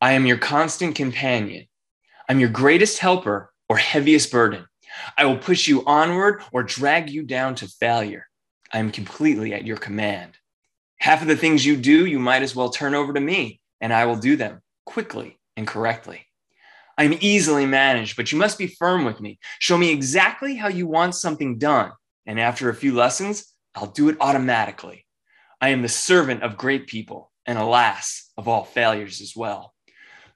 I am your constant companion. I'm your greatest helper or heaviest burden. I will push you onward or drag you down to failure. I am completely at your command. Half of the things you do, you might as well turn over to me, and I will do them quickly and correctly. I am easily managed, but you must be firm with me. Show me exactly how you want something done. And after a few lessons, I'll do it automatically. I am the servant of great people, and alas, of all failures as well.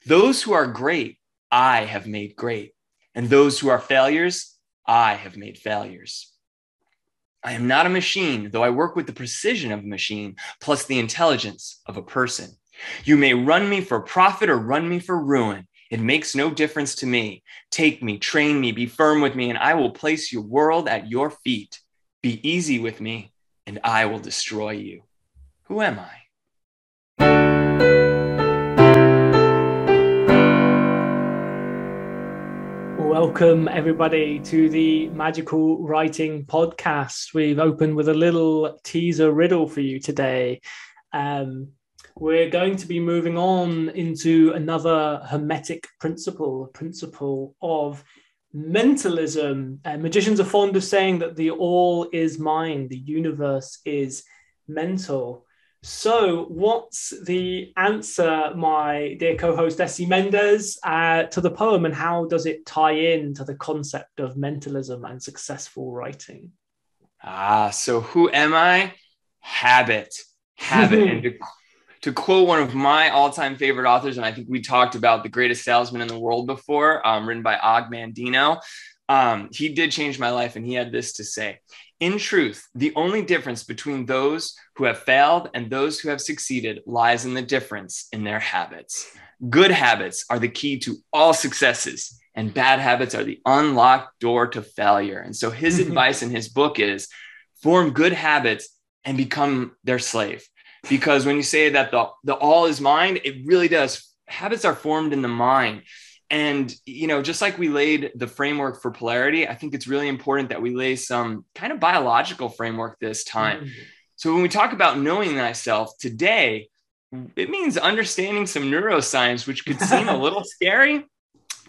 Those who are great, I have made great. And those who are failures, I have made failures. I am not a machine, though I work with the precision of a machine plus the intelligence of a person. You may run me for profit or run me for ruin. It makes no difference to me. Take me, train me, be firm with me, and I will place your world at your feet. Be easy with me, and I will destroy you. Who am I? Welcome, everybody, to the Magical Writing Podcast. We've opened with a little teaser riddle for you today. Um, we're going to be moving on into another Hermetic principle, a principle of mentalism. Uh, magicians are fond of saying that the all is mind, the universe is mental. So, what's the answer, my dear co host S.C. Mendes, uh, to the poem, and how does it tie in to the concept of mentalism and successful writing? Ah, so who am I? Habit. Habit. and to to quote one of my all-time favorite authors, and I think we talked about the greatest salesman in the world before, um, written by Og Mandino. Um, he did change my life, and he had this to say: "In truth, the only difference between those who have failed and those who have succeeded lies in the difference in their habits. Good habits are the key to all successes." And bad habits are the unlocked door to failure. And so his advice in his book is form good habits and become their slave because when you say that the, the all is mind, it really does. Habits are formed in the mind. And, you know, just like we laid the framework for polarity, I think it's really important that we lay some kind of biological framework this time. Mm-hmm. So when we talk about knowing thyself today, it means understanding some neuroscience, which could seem a little scary,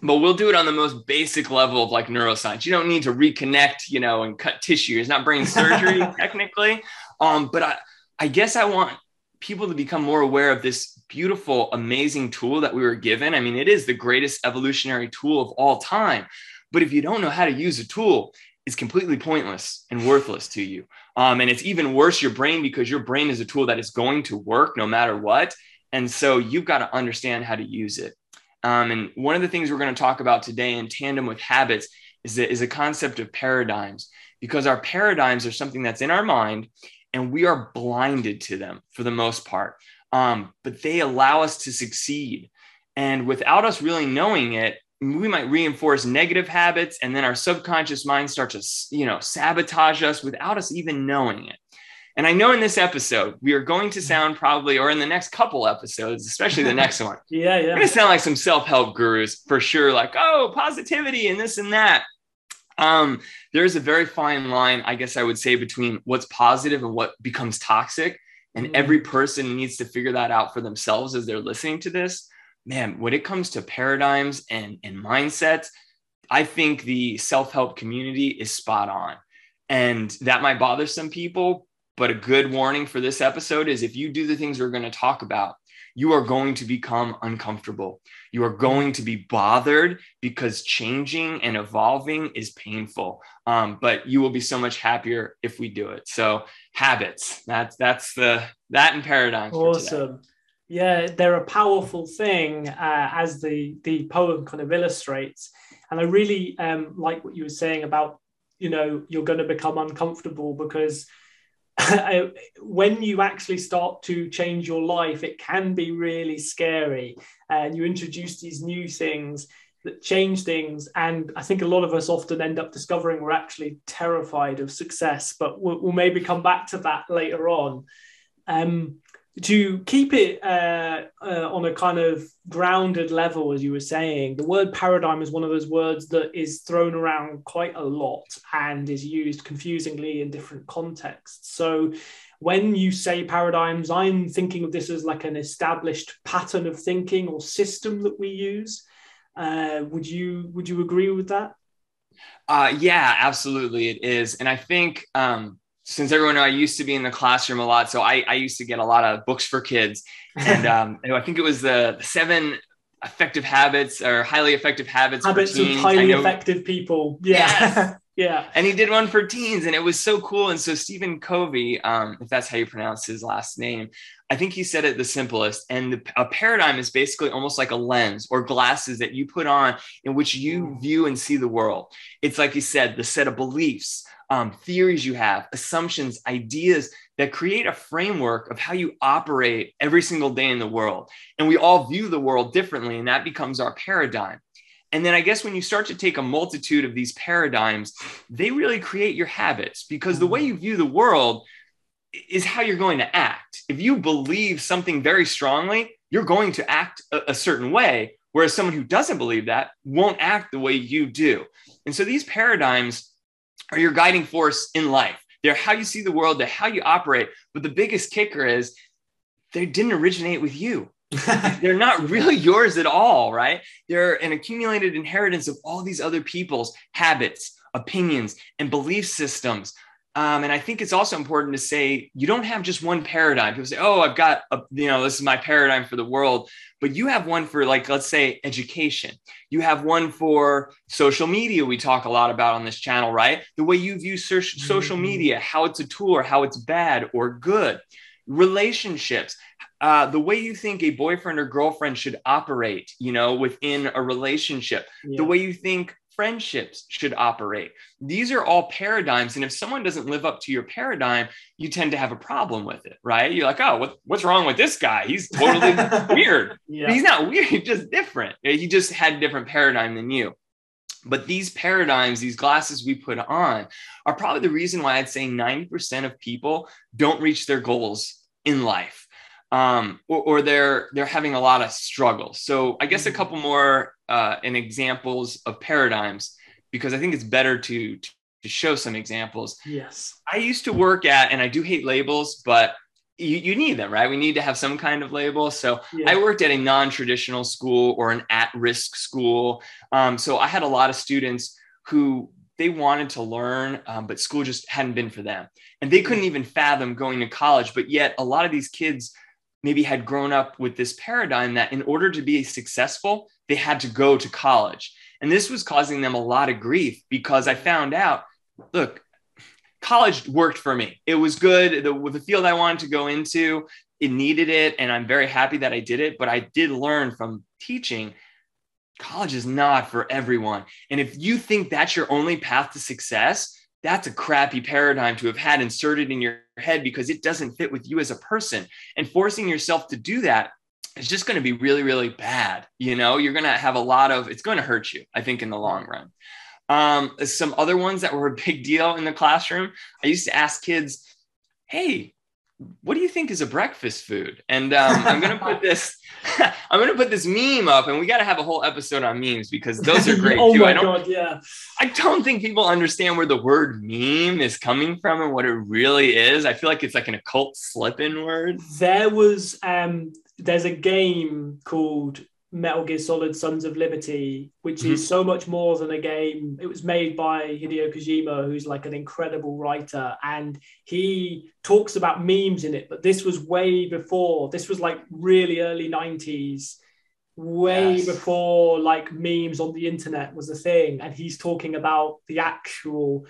but we'll do it on the most basic level of like neuroscience. You don't need to reconnect, you know, and cut tissue. It's not brain surgery technically. Um, but I, I guess I want people to become more aware of this beautiful, amazing tool that we were given. I mean, it is the greatest evolutionary tool of all time. But if you don't know how to use a tool, it's completely pointless and worthless to you. Um, and it's even worse, your brain, because your brain is a tool that is going to work no matter what. And so you've got to understand how to use it. Um, and one of the things we're going to talk about today in tandem with habits is, the, is a concept of paradigms, because our paradigms are something that's in our mind and we are blinded to them for the most part. Um, but they allow us to succeed. And without us really knowing it, we might reinforce negative habits and then our subconscious mind starts to you know sabotage us without us even knowing it and i know in this episode we are going to sound probably or in the next couple episodes especially the next one yeah yeah we're going to sound like some self-help gurus for sure like oh positivity and this and that um, there's a very fine line, I guess I would say, between what's positive and what becomes toxic. And mm-hmm. every person needs to figure that out for themselves as they're listening to this. Man, when it comes to paradigms and, and mindsets, I think the self help community is spot on. And that might bother some people, but a good warning for this episode is if you do the things we're going to talk about, you are going to become uncomfortable. You are going to be bothered because changing and evolving is painful. Um, but you will be so much happier if we do it. So habits. That's that's the that and paradigms. Awesome. Yeah, they're a powerful thing, uh, as the the poem kind of illustrates. And I really um, like what you were saying about you know you're going to become uncomfortable because when you actually start to change your life, it can be really scary. And you introduce these new things that change things. And I think a lot of us often end up discovering we're actually terrified of success, but we'll, we'll maybe come back to that later on. Um, to keep it uh, uh, on a kind of grounded level, as you were saying, the word paradigm is one of those words that is thrown around quite a lot and is used confusingly in different contexts. So, when you say paradigms, I'm thinking of this as like an established pattern of thinking or system that we use. Uh, would you would you agree with that? Uh, yeah, absolutely, it is. And I think um, since everyone I used to be in the classroom a lot, so I, I used to get a lot of books for kids, and um, I think it was the seven effective habits or highly effective habits. Habits of highly effective people. Yeah. Yes. Yeah. And he did one for teens and it was so cool. And so Stephen Covey, um, if that's how you pronounce his last name, I think he said it the simplest. And the, a paradigm is basically almost like a lens or glasses that you put on in which you mm. view and see the world. It's like he said, the set of beliefs, um, theories you have, assumptions, ideas that create a framework of how you operate every single day in the world. And we all view the world differently, and that becomes our paradigm. And then I guess when you start to take a multitude of these paradigms, they really create your habits because the way mm. you view the world is how you're going to act. If you believe something very strongly, you're going to act a, a certain way, whereas someone who doesn't believe that won't act the way you do. And so these paradigms are your guiding force in life. They're how you see the world, they're how you operate. But the biggest kicker is they didn't originate with you. they're not really yours at all, right? They're an accumulated inheritance of all these other people's habits, opinions, and belief systems. Um, and I think it's also important to say you don't have just one paradigm. People say, "Oh, I've got a, you know, this is my paradigm for the world," but you have one for like, let's say, education. You have one for social media. We talk a lot about on this channel, right? The way you view social mm-hmm. media, how it's a tool or how it's bad or good. Relationships, uh, the way you think a boyfriend or girlfriend should operate, you know, within a relationship, yeah. the way you think friendships should operate. These are all paradigms. And if someone doesn't live up to your paradigm, you tend to have a problem with it, right? You're like, oh, what, what's wrong with this guy? He's totally weird. Yeah. He's not weird, he's just different. He just had a different paradigm than you. But these paradigms, these glasses we put on, are probably the reason why I'd say 90% of people don't reach their goals in life um, or, or, they're they're having a lot of struggles. So I guess a mm-hmm. couple more uh, in examples of paradigms because I think it's better to to show some examples. Yes, I used to work at, and I do hate labels, but you, you need them, right? We need to have some kind of label. So yeah. I worked at a non-traditional school or an at-risk school. Um, so I had a lot of students who they wanted to learn, um, but school just hadn't been for them, and they couldn't even fathom going to college. But yet, a lot of these kids maybe had grown up with this paradigm that in order to be successful, they had to go to college. And this was causing them a lot of grief because I found out look, college worked for me. It was good. The, the field I wanted to go into, it needed it. And I'm very happy that I did it. But I did learn from teaching college is not for everyone. And if you think that's your only path to success, that's a crappy paradigm to have had inserted in your head because it doesn't fit with you as a person. And forcing yourself to do that is just going to be really, really bad. You know, you're going to have a lot of, it's going to hurt you, I think, in the long run. Um, some other ones that were a big deal in the classroom, I used to ask kids, hey, what do you think is a breakfast food? And um, I'm going to put this, I'm to put this meme up, and we got to have a whole episode on memes because those are great oh too. my I don't, god, yeah. I don't think people understand where the word meme is coming from and what it really is. I feel like it's like an occult slip-in word. There was, um, there's a game called Metal Gear Solid Sons of Liberty, which mm-hmm. is so much more than a game. It was made by Hideo Kojima, who's like an incredible writer, and he talks about memes in it. But this was way before. This was like really early 90s, way yes. before like memes on the internet was a thing. And he's talking about the actual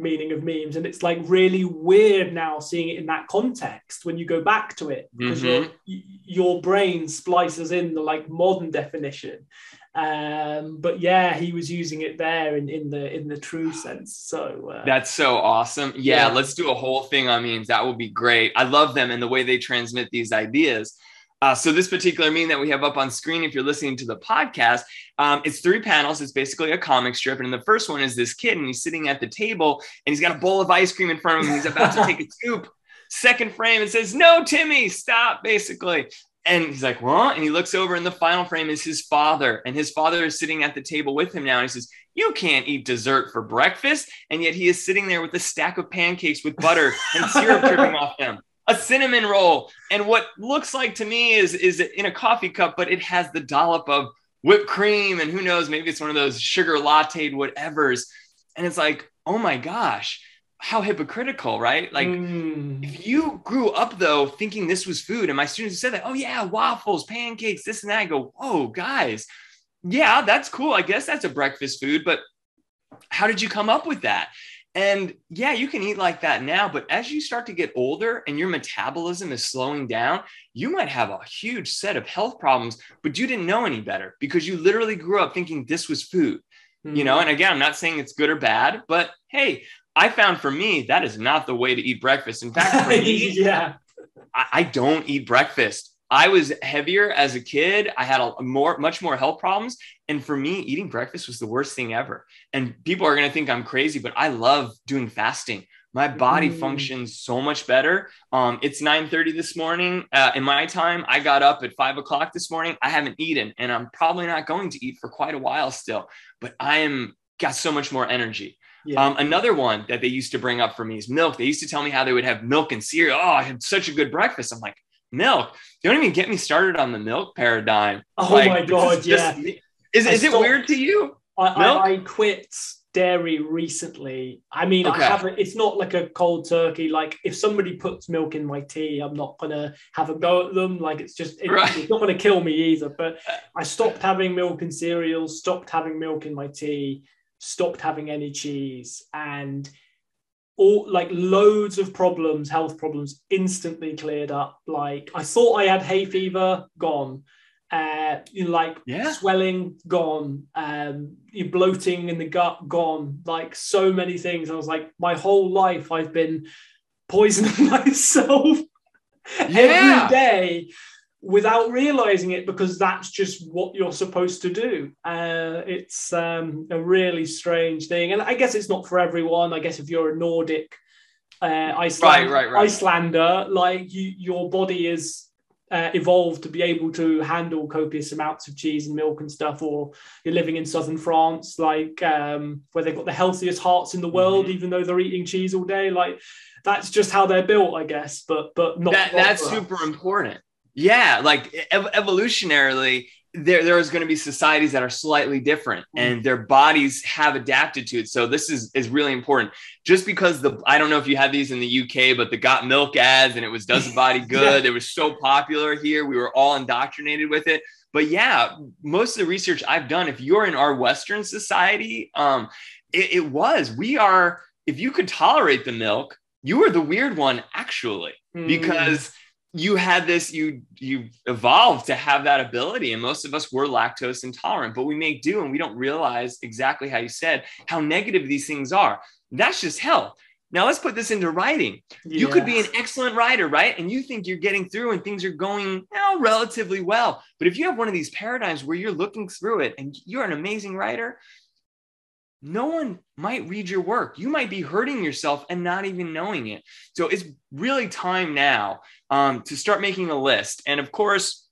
meaning of memes. And it's like really weird now seeing it in that context when you go back to it because mm-hmm. your your brain splices in the like modern definition. Um but yeah he was using it there in in the in the true sense. So uh, that's so awesome. Yeah, yeah, let's do a whole thing on memes. That would be great. I love them and the way they transmit these ideas uh, so this particular meme that we have up on screen, if you're listening to the podcast, um, it's three panels. It's basically a comic strip, and the first one is this kid, and he's sitting at the table, and he's got a bowl of ice cream in front of him. He's about to take a scoop. Second frame, it says, "No, Timmy, stop!" Basically, and he's like, "What?" And he looks over, and the final frame is his father, and his father is sitting at the table with him now. And he says, "You can't eat dessert for breakfast," and yet he is sitting there with a stack of pancakes with butter and syrup dripping off them a cinnamon roll. And what looks like to me is is in a coffee cup but it has the dollop of whipped cream and who knows maybe it's one of those sugar latte whatevers. And it's like oh my gosh how hypocritical right? Like mm. if you grew up though thinking this was food and my students said that oh yeah waffles pancakes this and that I go oh guys yeah that's cool. I guess that's a breakfast food but how did you come up with that and yeah, you can eat like that now, but as you start to get older and your metabolism is slowing down, you might have a huge set of health problems, but you didn't know any better because you literally grew up thinking this was food. Mm-hmm. You know, hmm. and again, I'm not saying it's good or bad, but hey, I found for me that is not the way to eat breakfast. In fact, me, yeah, I, I don't eat breakfast. I was heavier as a kid. I had a more, much more health problems. And for me, eating breakfast was the worst thing ever. And people are going to think I'm crazy, but I love doing fasting. My body mm. functions so much better. Um, it's 9:30 this morning. Uh, in my time, I got up at five o'clock this morning. I haven't eaten, and I'm probably not going to eat for quite a while still. But I am got so much more energy. Yeah. Um, another one that they used to bring up for me is milk. They used to tell me how they would have milk and cereal. Oh, I had such a good breakfast. I'm like, milk. Don't even get me started on the milk paradigm. Oh like, my god, yeah. is, is it weird to you? I, I, I, quit dairy recently. I mean, okay. I haven't. It's not like a cold turkey. Like if somebody puts milk in my tea, I'm not gonna have a go at them. Like it's just it, right. it's not gonna kill me either. But uh, I stopped having milk in cereals. Stopped having milk in my tea. Stopped having any cheese and all like loads of problems, health problems instantly cleared up. Like I thought I had hay fever, gone. Uh, you know, like yeah. swelling, gone. Um, you bloating in the gut, gone. Like so many things. I was like, my whole life I've been poisoning myself yeah. every day without realizing it because that's just what you're supposed to do. Uh, it's um, a really strange thing, and I guess it's not for everyone. I guess if you're a Nordic uh, Iceland, right, right, right. Icelander, like you, your body is. Uh, evolved to be able to handle copious amounts of cheese and milk and stuff, or you're living in southern France, like um, where they've got the healthiest hearts in the world, mm-hmm. even though they're eating cheese all day. Like that's just how they're built, I guess. But but not. That, that's super important yeah like ev- evolutionarily there there's going to be societies that are slightly different mm. and their bodies have adapted to it. So this is is really important. Just because the i don't know if you had these in the uk but the got milk ads and it was does the body good? Yeah. it was so popular here. We were all indoctrinated with it. But yeah most of the research i've done if you're in our western society um it, it was. We are if you could tolerate the milk you were the weird one actually. Mm. because you had this you you evolved to have that ability and most of us were lactose intolerant but we make do and we don't realize exactly how you said how negative these things are. That's just health now let's put this into writing. You could be an excellent writer right? And you think you're getting through and things are going you know, relatively well. But if you have one of these paradigms where you're looking through it and you're an amazing writer no one might read your work. You might be hurting yourself and not even knowing it. So it's really time now um, to start making a list. And of course,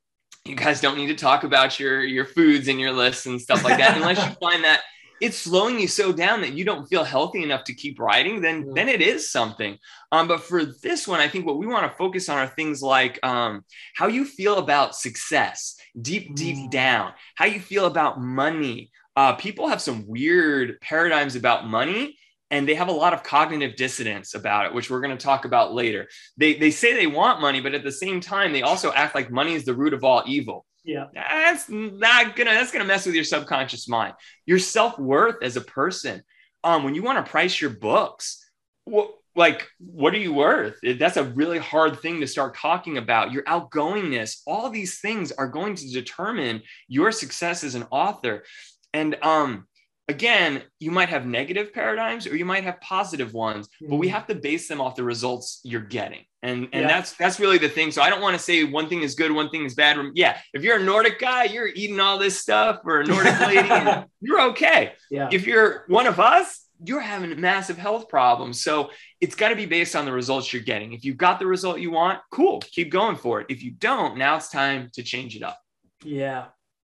you guys don't need to talk about your your foods and your lists and stuff like that unless you find that it's slowing you so down that you don't feel healthy enough to keep writing then yeah. then it is something um, but for this one i think what we want to focus on are things like um, how you feel about success deep deep mm. down how you feel about money uh, people have some weird paradigms about money and they have a lot of cognitive dissonance about it which we're going to talk about later. They, they say they want money but at the same time they also act like money is the root of all evil. Yeah. That's not gonna that's gonna mess with your subconscious mind. Your self-worth as a person um when you want to price your books what like what are you worth? That's a really hard thing to start talking about. Your outgoingness all these things are going to determine your success as an author and um, again, you might have negative paradigms or you might have positive ones, but we mm-hmm. have to base them off the results you're getting. And and yeah. that's that's really the thing. So I don't want to say one thing is good, one thing is bad. Yeah, if you're a Nordic guy, you're eating all this stuff, or a Nordic lady, you're okay. Yeah. If you're one of us, you're having massive health problems. So it's got to be based on the results you're getting. If you've got the result you want, cool, keep going for it. If you don't, now it's time to change it up. Yeah,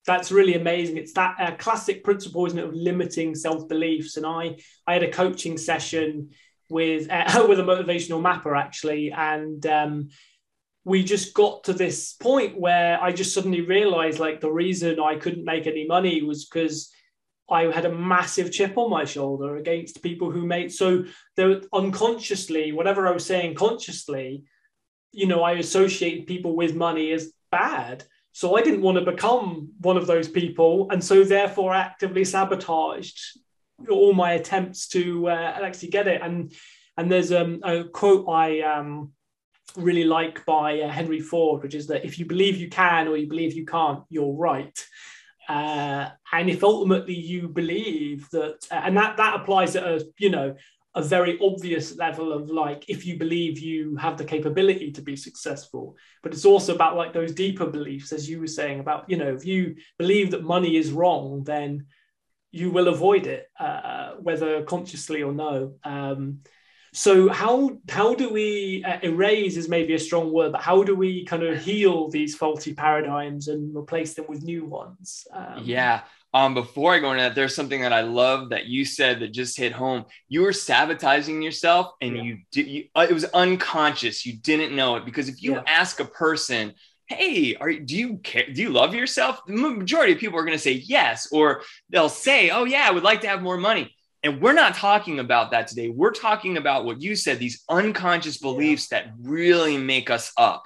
that's really amazing. It's that uh, classic principle, isn't it, of limiting self beliefs. And I, I had a coaching session with uh, with a motivational mapper actually, and um, we just got to this point where I just suddenly realized like the reason I couldn't make any money was because I had a massive chip on my shoulder against people who made so there unconsciously, whatever I was saying consciously, you know, I associated people with money as bad. So I didn't want to become one of those people, and so therefore actively sabotaged all my attempts to uh, actually get it. And and there's um, a quote I um, really like by uh, Henry Ford, which is that if you believe you can or you believe you can't, you're right. Uh, and if ultimately you believe that, uh, and that that applies at a you know a very obvious level of like if you believe you have the capability to be successful, but it's also about like those deeper beliefs, as you were saying about you know if you believe that money is wrong, then you will avoid it, uh, whether consciously or no. Um, so how how do we uh, erase is maybe a strong word, but how do we kind of heal these faulty paradigms and replace them with new ones? Um, yeah. Um, before I go into that, there's something that I love that you said that just hit home. You were sabotaging yourself, and yeah. you did. You, uh, it was unconscious. You didn't know it because if you yeah. ask a person, "Hey, are do you care? Do you love yourself?" The majority of people are going to say yes, or they'll say, "Oh yeah, I would like to have more money." And we're not talking about that today. We're talking about what you said, these unconscious beliefs yeah. that really make us up.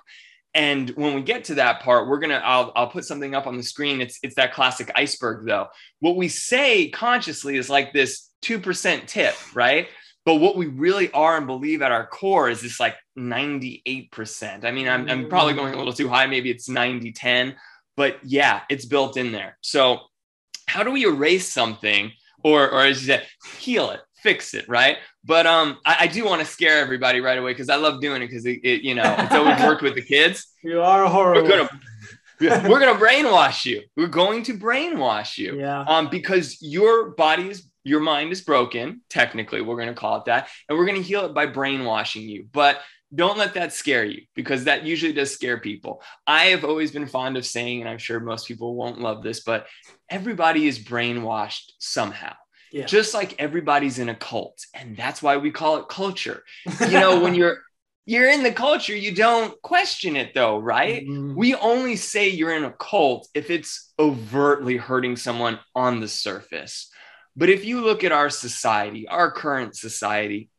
And when we get to that part, we're gonna I'll, I'll put something up on the screen. It's it's that classic iceberg though. What we say consciously is like this 2% tip, right? But what we really are and believe at our core is this like 98%. I mean, I'm, I'm probably going a little too high. Maybe it's 90, 10, but yeah, it's built in there. So how do we erase something or or as you said, heal it, fix it, right? But um, I, I do want to scare everybody right away because I love doing it because it, it, you know, it's always worked with the kids. You are horrible. We're gonna, we're gonna brainwash you. We're going to brainwash you. Yeah. Um, because your body is your mind is broken. Technically, we're gonna call it that, and we're gonna heal it by brainwashing you. But don't let that scare you because that usually does scare people. I have always been fond of saying, and I'm sure most people won't love this, but everybody is brainwashed somehow. Yeah. Just like everybody's in a cult. And that's why we call it culture. You know, when you're you're in the culture, you don't question it though, right? Mm-hmm. We only say you're in a cult if it's overtly hurting someone on the surface. But if you look at our society, our current society,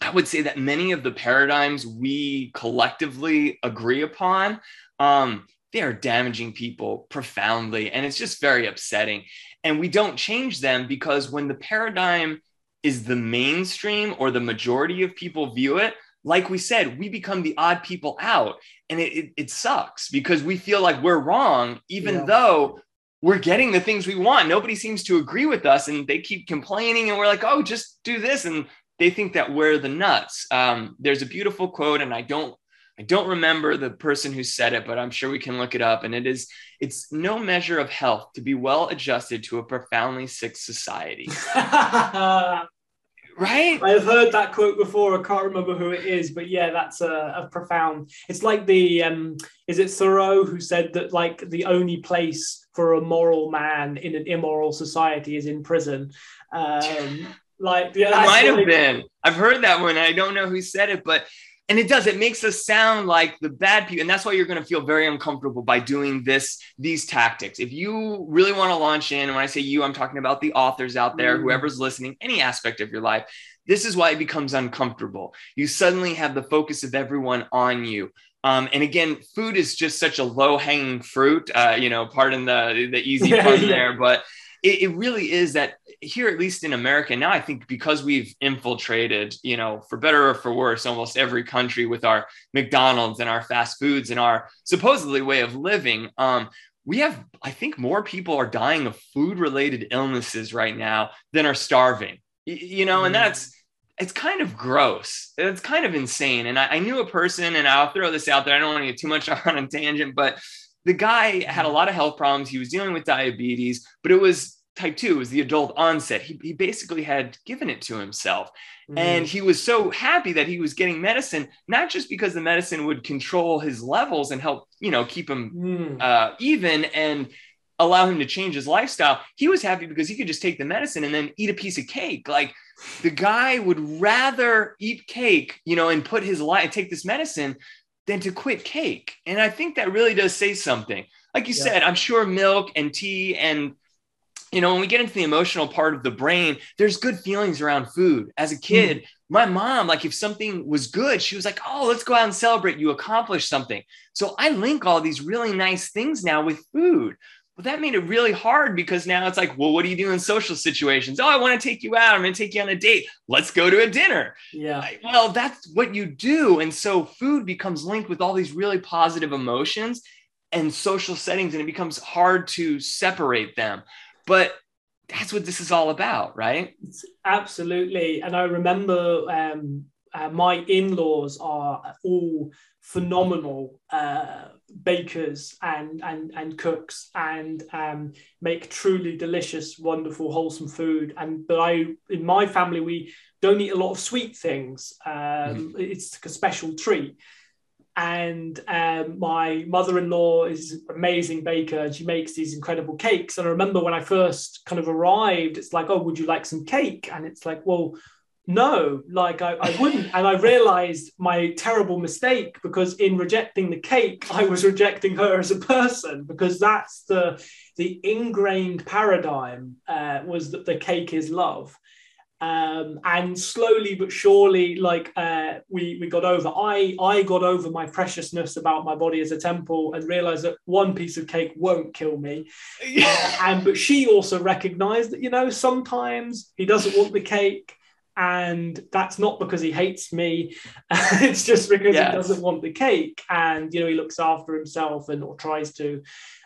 I would say that many of the paradigms we collectively agree upon, um, they are damaging people profoundly. And it's just very upsetting. And we don't change them because when the paradigm is the mainstream or the majority of people view it, like we said, we become the odd people out. And it, it, it sucks because we feel like we're wrong, even yeah. though we're getting the things we want. Nobody seems to agree with us and they keep complaining. And we're like, oh, just do this. And they think that we're the nuts. Um, there's a beautiful quote, and I don't I don't remember the person who said it, but I'm sure we can look it up. And it is it's no measure of health to be well adjusted to a profoundly sick society. right? I've heard that quote before. I can't remember who it is, but yeah, that's a, a profound. It's like the um, is it Thoreau who said that like the only place for a moral man in an immoral society is in prison. Um, like, yeah, it might have been. I've heard that one. I don't know who said it, but and it does. It makes us sound like the bad people, and that's why you're going to feel very uncomfortable by doing this. These tactics. If you really want to launch in, and when I say you, I'm talking about the authors out there, mm. whoever's listening, any aspect of your life. This is why it becomes uncomfortable. You suddenly have the focus of everyone on you. Um, and again, food is just such a low hanging fruit. Uh, you know, pardon the the easy pun there, but it, it really is that here, at least in America, now I think because we've infiltrated, you know, for better or for worse, almost every country with our McDonald's and our fast foods and our supposedly way of living, um, we have, I think, more people are dying of food related illnesses right now than are starving, you know, and mm-hmm. that's, it's kind of gross. It's kind of insane. And I, I, knew a person, and I'll throw this out there. I don't want to get too much on a tangent, but the guy had a lot of health problems. He was dealing with diabetes, but it was type 2 it was the adult onset he, he basically had given it to himself mm. and he was so happy that he was getting medicine not just because the medicine would control his levels and help you know keep him mm. uh, even and allow him to change his lifestyle. He was happy because he could just take the medicine and then eat a piece of cake. Like the guy would rather eat cake, you know, and put his life, and take this medicine than to quit cake. And I think that really does say something. Like you yeah. said, I'm sure milk and tea and you know, when we get into the emotional part of the brain, there's good feelings around food. As a kid, mm. my mom, like if something was good, she was like, oh, let's go out and celebrate. You accomplished something. So I link all these really nice things now with food. But that made it really hard because now it's like, well, what do you do in social situations? Oh, I want to take you out. I'm going to take you on a date. Let's go to a dinner. Yeah. Well, that's what you do. And so food becomes linked with all these really positive emotions and social settings, and it becomes hard to separate them. But that's what this is all about, right? Absolutely. And I remember um, uh, my in laws are all phenomenal uh, bakers and, and, and cooks and um, make truly delicious, wonderful, wholesome food. And but I, in my family, we don't eat a lot of sweet things. Um, mm-hmm. It's like a special treat and um, my mother-in-law is an amazing baker and she makes these incredible cakes. And i remember when i first kind of arrived it's like oh would you like some cake? And it's like well no. Like I, I wouldn't. And i realized my terrible mistake because in rejecting the cake i was rejecting her as a person because that's the the ingrained paradigm uh, was that the cake is love um, and slowly but surely, like uh, we we got over. I I got over my preciousness about my body as a temple and realized that one piece of cake won't kill me. uh, and but she also recognized that you know sometimes he doesn't want the cake and that's not because he hates me it's just because yes. he doesn't want the cake and you know he looks after himself and or tries to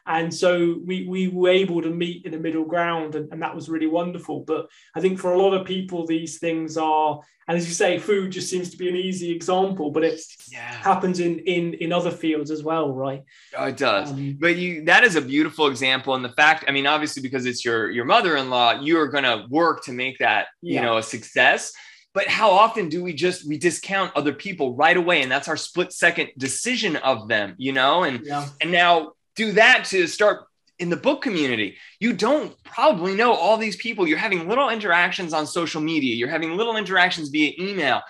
and so we, we were able to meet in the middle ground, and, and that was really wonderful. But I think for a lot of people, these things are, and as you say, food just seems to be an easy example, but it yeah. happens in, in in other fields as well, right? Oh, it does. Um, but you that is a beautiful example. And the fact, I mean, obviously, because it's your your mother-in-law, you are gonna work to make that, yeah. you know, a success but how often do we just we discount other people right away and that's our split second decision of them you know and yeah. and now do that to start in the book community. You don't probably know all these people. You're having little interactions on social media, you're having little interactions via email.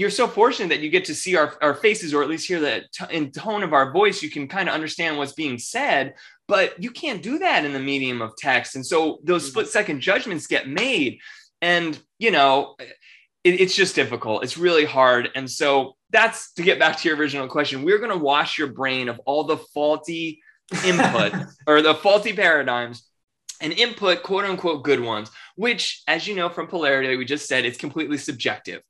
You're so fortunate that you get to see our, our faces, or at least hear the t- in tone of our voice. You can kind of understand what's being said, but you can't do that in the medium of text. And so those mm-hmm. split second judgments get made. And, you know, it, it's just difficult. It's really hard. And so that's to get back to your original question. We're going to wash your brain of all the faulty input or the faulty paradigms and input quote unquote good ones, which, as you know from polarity, we just said it's completely subjective.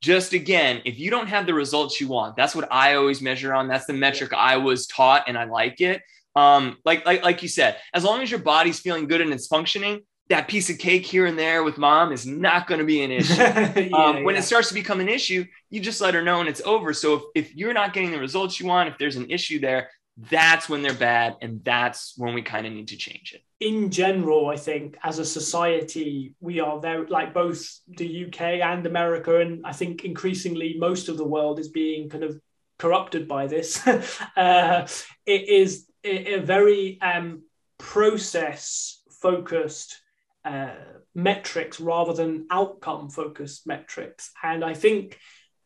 Just again, if you don't have the results you want, that's what I always measure on. That's the metric I was taught, and I like it. Um, like, like, like you said, as long as your body's feeling good and it's functioning, that piece of cake here and there with mom is not going to be an issue. yeah, um, when yeah. it starts to become an issue, you just let her know and it's over. So if, if you're not getting the results you want, if there's an issue there, that's when they're bad. And that's when we kind of need to change it. In general, I think as a society, we are very like both the UK and America. And I think increasingly most of the world is being kind of corrupted by this. uh, it is a, a very um, process focused uh, metrics rather than outcome focused metrics. And I think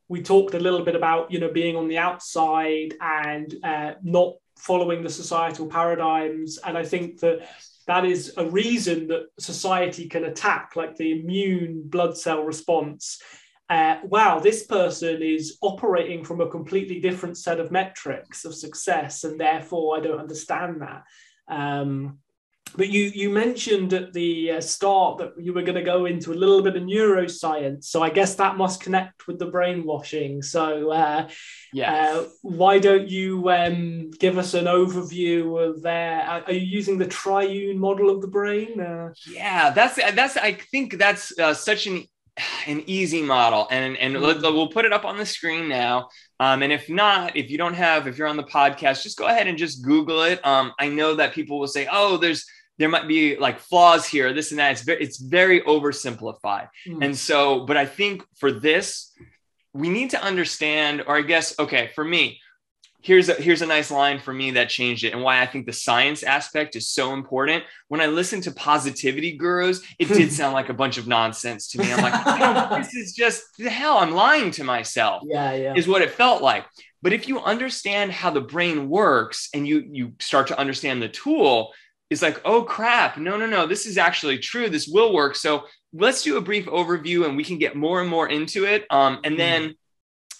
we talked a little bit about you know being on the outside and uh, not following the societal paradigms. And I think that that is a reason that society can attack, like the immune blood cell response. Uh, wow, this person is operating from a completely different set of metrics of success, and therefore I don't understand that. Um, but you you mentioned at the uh, start that you were going to go into a little bit of neuroscience so i guess that must connect with the brainwashing. So uh, yeah uh, why don't you um, give us an overview of there? Are you using the triune model of the brain uh, yeah that's that's i think that's uh, such an an easy model and and mm-hmm. we'll put it up on the screen now. Um, and if not if you don't have if you're on the podcast just go ahead and just google it. Um, i know that people will say oh there's there might be like flaws here, this and that. It's very, it's very oversimplified. Mm. And so, but I think for this, we need to understand, or I guess, okay, for me, here's a here's a nice line for me that changed it and why I think the science aspect is so important. When I listened to positivity gurus, it did sound like a bunch of nonsense to me. I'm like, this is just the hell. I'm lying to myself. Yeah, yeah. Is what it felt like. But if you understand how the brain works and you you start to understand the tool, it's like, oh crap, no, no, no, this is actually true. This will work. So let's do a brief overview and we can get more and more into it. Um, and mm-hmm. then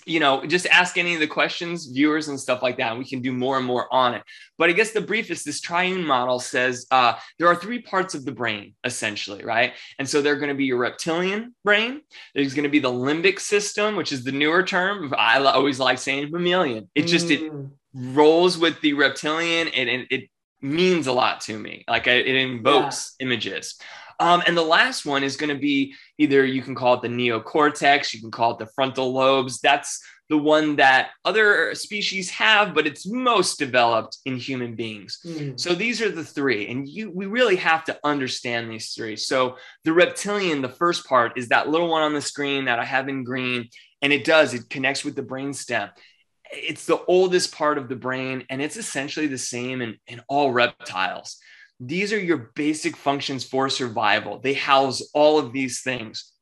you know, just ask any of the questions, viewers and stuff like that. And we can do more and more on it. But I guess the briefest, this triune model says uh, there are three parts of the brain, essentially, right? And so they're going to be your reptilian brain. There's going to be the limbic system, which is the newer term. I always like saying mammalian. It just it mm. rolls with the reptilian, and it, it, means a lot to me. Like it invokes yeah. images. Um, and the last one is going to be either you can call it the neocortex, you can call it the frontal lobes. That's the one that other species have, but it's most developed in human beings. Mm. So these are the three, and you we really have to understand these three. So the reptilian, the first part, is that little one on the screen that I have in green, and it does it connects with the brain stem. It's the oldest part of the brain, and it's essentially the same in, in all reptiles. These are your basic functions for survival. They house all of these things.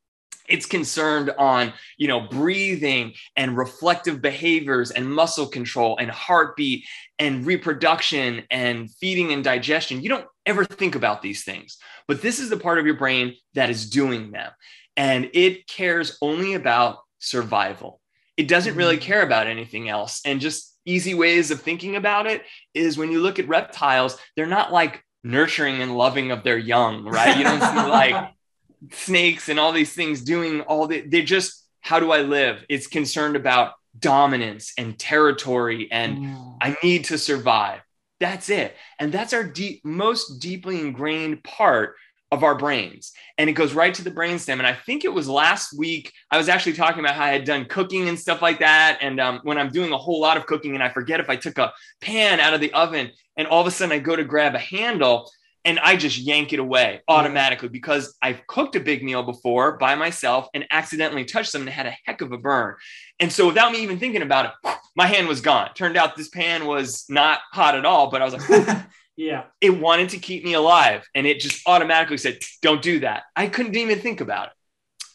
It's concerned on, you know, breathing and reflective behaviors and muscle control and heartbeat and reproduction and feeding and digestion. You don't ever think about these things, but this is the part of your brain that is doing them. And it cares only about survival. It doesn't really mm. care about anything else. And just easy ways of thinking about it is when you look at reptiles, they're not like nurturing and loving of their young, right? You don't see like snakes and all these things doing all the, they're just, how do I live? It's concerned about dominance and territory and mm. I need to survive. That's it. And that's our deep, most deeply ingrained part of our brains. And it goes right to the brainstem. And I think it was last week, I was actually talking about how I had done cooking and stuff like that. And um, when I'm doing a whole lot of cooking and I forget if I took a pan out of the oven and all of a sudden I go to grab a handle and I just yank it away automatically because I've cooked a big meal before by myself and accidentally touched them and had a heck of a burn. And so without me even thinking about it, my hand was gone. Turned out this pan was not hot at all, but I was like, yeah, it wanted to keep me alive. And it just automatically said, don't do that. I couldn't even think about it.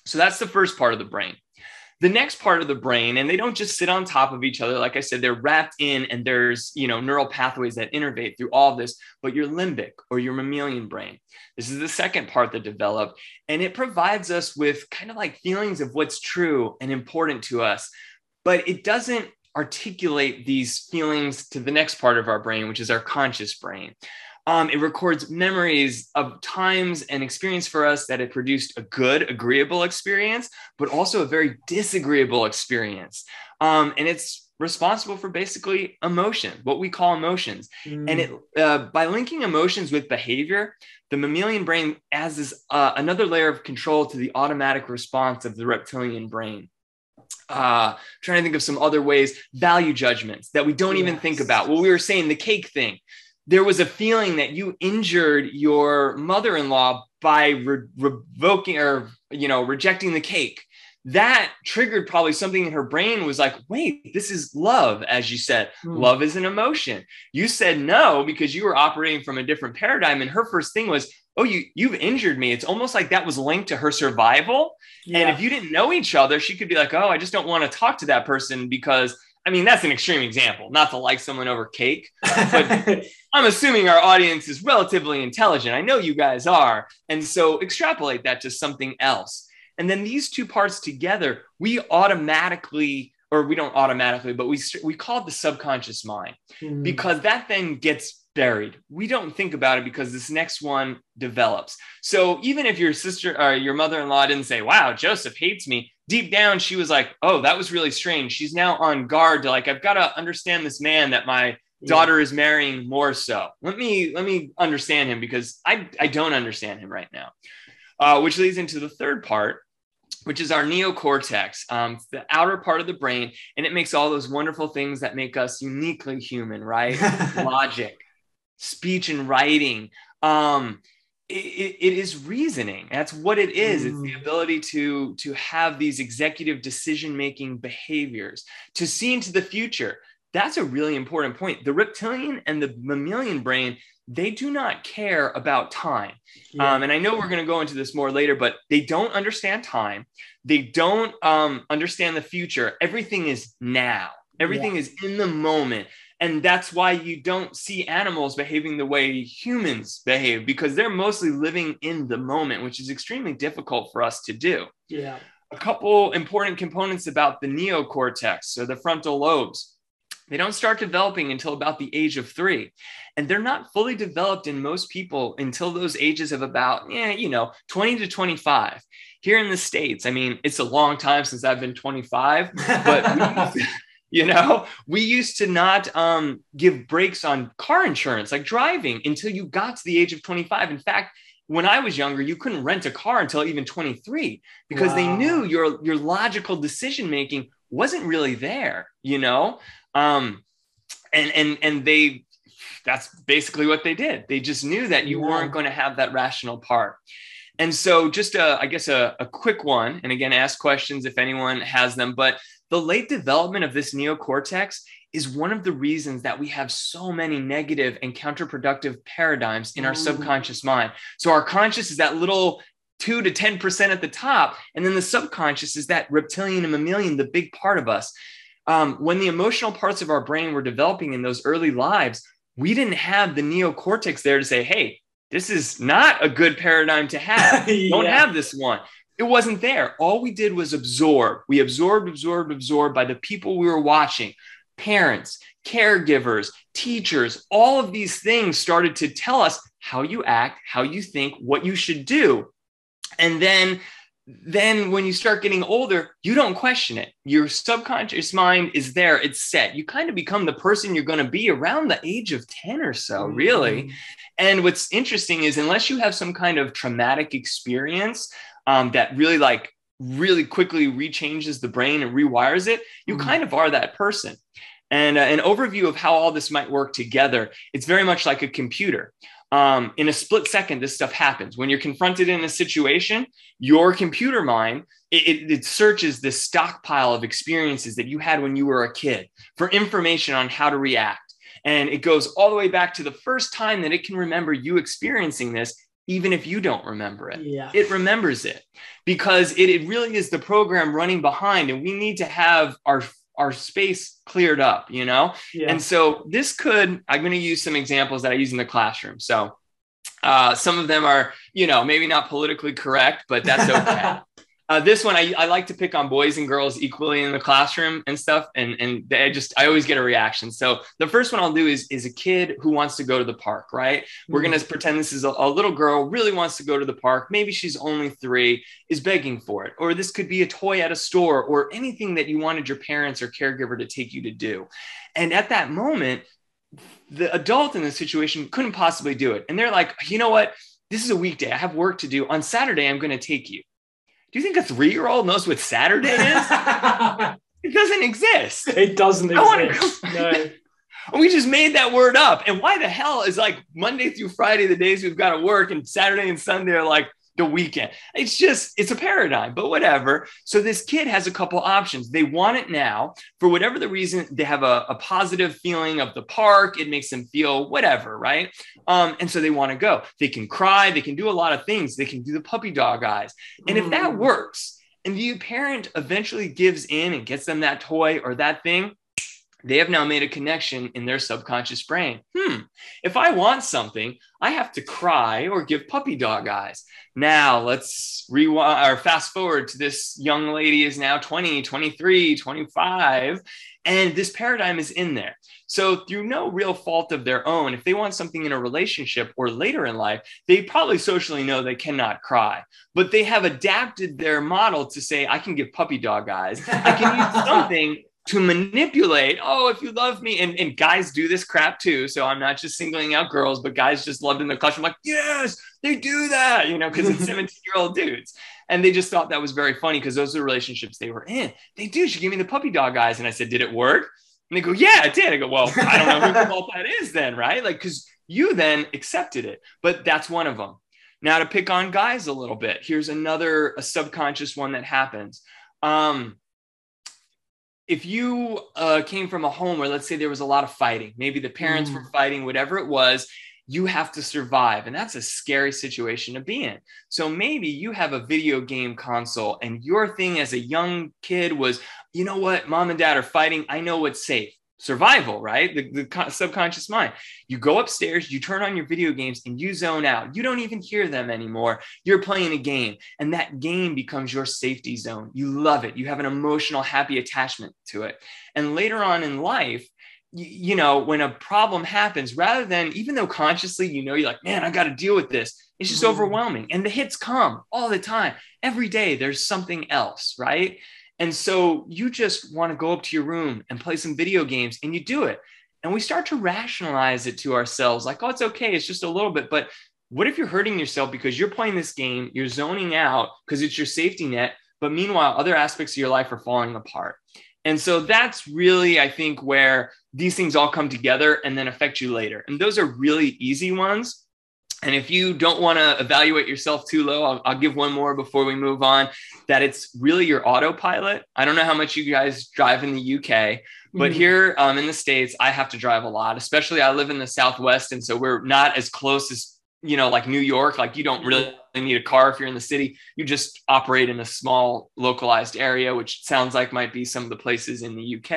So that's the first part of the brain the next part of the brain and they don't just sit on top of each other like i said they're wrapped in and there's you know neural pathways that innervate through all of this but your limbic or your mammalian brain this is the second part that developed and it provides us with kind of like feelings of what's true and important to us but it doesn't articulate these feelings to the next part of our brain which is our conscious brain um, it records memories of times and experience for us that it produced a good, agreeable experience, but also a very disagreeable experience. Um, and it's responsible for basically emotion, what we call emotions. Mm. And it uh, by linking emotions with behavior, the mammalian brain adds this uh, another layer of control to the automatic response of the reptilian brain. Uh, trying to think of some other ways, value judgments that we don't yes. even think about. Well, we were saying the cake thing there was a feeling that you injured your mother-in-law by re- revoking or you know rejecting the cake that triggered probably something in her brain was like wait this is love as you said mm. love is an emotion you said no because you were operating from a different paradigm and her first thing was oh you you've injured me it's almost like that was linked to her survival yeah. and if you didn't know each other she could be like oh i just don't want to talk to that person because I mean, that's an extreme example, not to like someone over cake, but I'm assuming our audience is relatively intelligent. I know you guys are. And so extrapolate that to something else. And then these two parts together, we automatically, or we don't automatically, but we, we call it the subconscious mind mm. because that then gets buried. We don't think about it because this next one develops. So even if your sister or your mother in law didn't say, wow, Joseph hates me, deep down she was like oh that was really strange she's now on guard to like i've got to understand this man that my daughter is marrying more so let me let me understand him because i i don't understand him right now uh, which leads into the third part which is our neocortex um, the outer part of the brain and it makes all those wonderful things that make us uniquely human right logic speech and writing um, it, it is reasoning that's what it is mm. it's the mm. ability to to have these executive decision making behaviors to see into the future that's a really important point. The reptilian and the mammalian brain, they do not care about time. Yeah. Um, and I know we're going to go into this more later, but they don't understand time. They don't um, understand the future. Everything is now, everything yeah. is in the moment. And that's why you don't see animals behaving the way humans behave because they're mostly living in the moment, which is extremely difficult for us to do. Yeah. A couple important components about the neocortex, so the frontal lobes. They don't start developing until about the age of three. And they're not fully developed in most people until those ages of about, yeah, you know, 20 to 25. Here in the States, I mean, it's a long time since I've been 25, but you know we used to not um, give breaks on car insurance like driving until you got to the age of 25 in fact when i was younger you couldn't rent a car until even 23 because wow. they knew your your logical decision making wasn't really there you know um, and and and they that's basically what they did they just knew that you weren't going to have that rational part and so just a, I guess a, a quick one and again ask questions if anyone has them but the late development of this neocortex is one of the reasons that we have so many negative and counterproductive paradigms in our subconscious mind. So our conscious is that little two to 10% at the top. And then the subconscious is that reptilian and mammalian, the big part of us. Um, when the emotional parts of our brain were developing in those early lives, we didn't have the neocortex there to say, hey, this is not a good paradigm to have. yeah. Don't have this one. It wasn't there. All we did was absorb. We absorbed, absorbed, absorbed by the people we were watching parents, caregivers, teachers. All of these things started to tell us how you act, how you think, what you should do. And then then when you start getting older, you don't question it. Your subconscious mind is there, it's set. You kind of become the person you're going to be around the age of 10 or so, really. Mm-hmm. And what's interesting is, unless you have some kind of traumatic experience, um, that really like really quickly rechanges the brain and rewires it, you mm-hmm. kind of are that person. And uh, an overview of how all this might work together, it's very much like a computer. Um, in a split second, this stuff happens. When you're confronted in a situation, your computer mind it, it, it, searches this stockpile of experiences that you had when you were a kid for information on how to react. And it goes all the way back to the first time that it can remember you experiencing this even if you don't remember it. Yeah. It remembers it because it, it really is the program running behind, and we need to have our our space cleared up, you know? Yeah. And so this could, I'm going to use some examples that I use in the classroom. So uh, some of them are, you know, maybe not politically correct, but that's okay. Uh, this one, I, I like to pick on boys and girls equally in the classroom and stuff. And, and they just, I always get a reaction. So the first one I'll do is, is a kid who wants to go to the park, right? Mm-hmm. We're going to pretend this is a, a little girl really wants to go to the park. Maybe she's only three, is begging for it. Or this could be a toy at a store or anything that you wanted your parents or caregiver to take you to do. And at that moment, the adult in the situation couldn't possibly do it. And they're like, you know what? This is a weekday. I have work to do. On Saturday, I'm going to take you. Do you think a three year old knows what Saturday is? it doesn't exist. It doesn't exist. no. We just made that word up. And why the hell is like Monday through Friday the days we've got to work and Saturday and Sunday are like the weekend. It's just, it's a paradigm, but whatever. So this kid has a couple options. They want it now for whatever the reason. They have a, a positive feeling of the park. It makes them feel whatever, right? Um, and so they want to go. They can cry. They can do a lot of things. They can do the puppy dog eyes. And if that mm. works, and the parent eventually gives in and gets them that toy or that thing, they have now made a connection in their subconscious brain. Hmm, if I want something, I have to cry or give puppy dog eyes. Now let's rewind or fast forward to this young lady is now 20, 23, 25, and this paradigm is in there. So, through no real fault of their own, if they want something in a relationship or later in life, they probably socially know they cannot cry, but they have adapted their model to say, I can give puppy dog eyes. I can use something to manipulate oh if you love me and, and guys do this crap too. So i'm not just singling out girls but guys just loved in the clutch i'm like yes they do that you know because it's 17 year old dudes. And they just thought that was very funny because those are the relationships they were in. They do she gave me the puppy dog eyes. And i said did it work? And they go yeah it did. I go well i don't know who the fault that is then right? Like because you then accepted it but that's one of them now to pick on guys a little bit here's another a subconscious one that happens. Um if you uh, came from a home where let's say there was a lot of fighting maybe the parents mm. were fighting whatever it was you have to survive and that's a scary situation to be in. So maybe you have a video game console and your thing as a young kid was you know what? Mom and dad are fighting. I know what's safe survival, right? The, the subconscious mind. You go upstairs, you turn on your video games, and you zone out. You don't even hear them anymore. You're playing a game, and that game becomes your safety zone. You love it. You have an emotional, happy attachment to it. And later on in life, you, you know, when a problem happens, rather than even though consciously you know you're like, man, I got to deal with this, it's just mm-hmm. overwhelming. And the hits come all the time. Every day there's something else, right? And so you just want to go up to your room and play some video games and you do it. And we start to rationalize it to ourselves like, oh, it's okay. It's just a little bit. But what if you're hurting yourself because you're playing this game, you're zoning out because it's your safety net. But meanwhile, other aspects of your life are falling apart. And so that's really, I think, where these things all come together and then affect you later. And those are really easy ones. And if you don't want to evaluate yourself too low, I'll, I'll, give one more before we move on. That it's really your autopilot. I don't know how much you guys drive in the UK, but mm-hmm. here um, in the States, I have to drive a lot, especially I live in the Southwest. And so we're not as close as, you know, like New York. Like you don't really need a car if you're in the city. You just operate in a small localized area, which sounds like might be some of the places in the UK,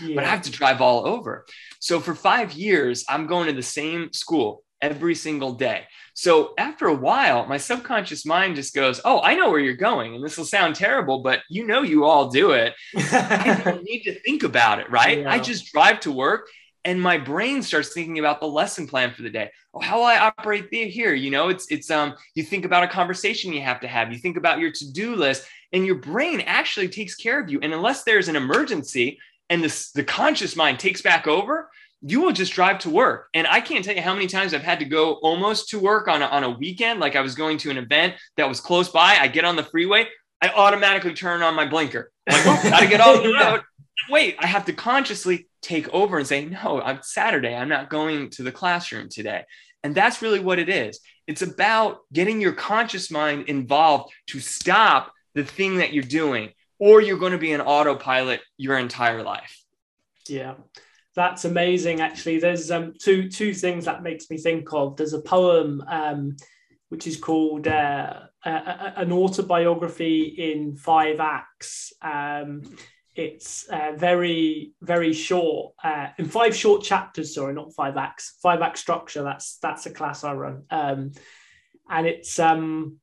yeah. but I have to drive all over. So for five years, I'm going to the same school every single day. So after a while, my subconscious mind just goes, Oh, I know where you're going. And this will sound terrible, but you know, you all do it. I don't need to think about it, right? Yeah. I just drive to work and my brain starts thinking about the lesson plan for the day. Oh, how will I operate here? You know, it's, it's, um, you think about a conversation you have to have, you think about your to-do list and your brain actually takes care of you. And unless there's an emergency and this, the conscious mind takes back over, you will just drive to work. And I can't tell you how many times I've had to go almost to work on a, on a weekend. Like I was going to an event that was close by. I get on the freeway. I automatically turn on my blinker. I'm like, oh, gotta get off the road. Wait, I have to consciously take over and say, no, I'm Saturday. I'm not going to the classroom today. And that's really what it is. It's about getting your conscious mind involved to stop the thing that you're doing, or you're going to be an autopilot your entire life. Yeah that's amazing. Actually, there's um, two two things that makes me think of. There's a poem um, which is called uh, a, a, an autobiography in five acts. Um, it's uh, very very short uh, in five short chapters. Sorry, not five acts. Five act structure. That's that's a class I run, um, and it's um,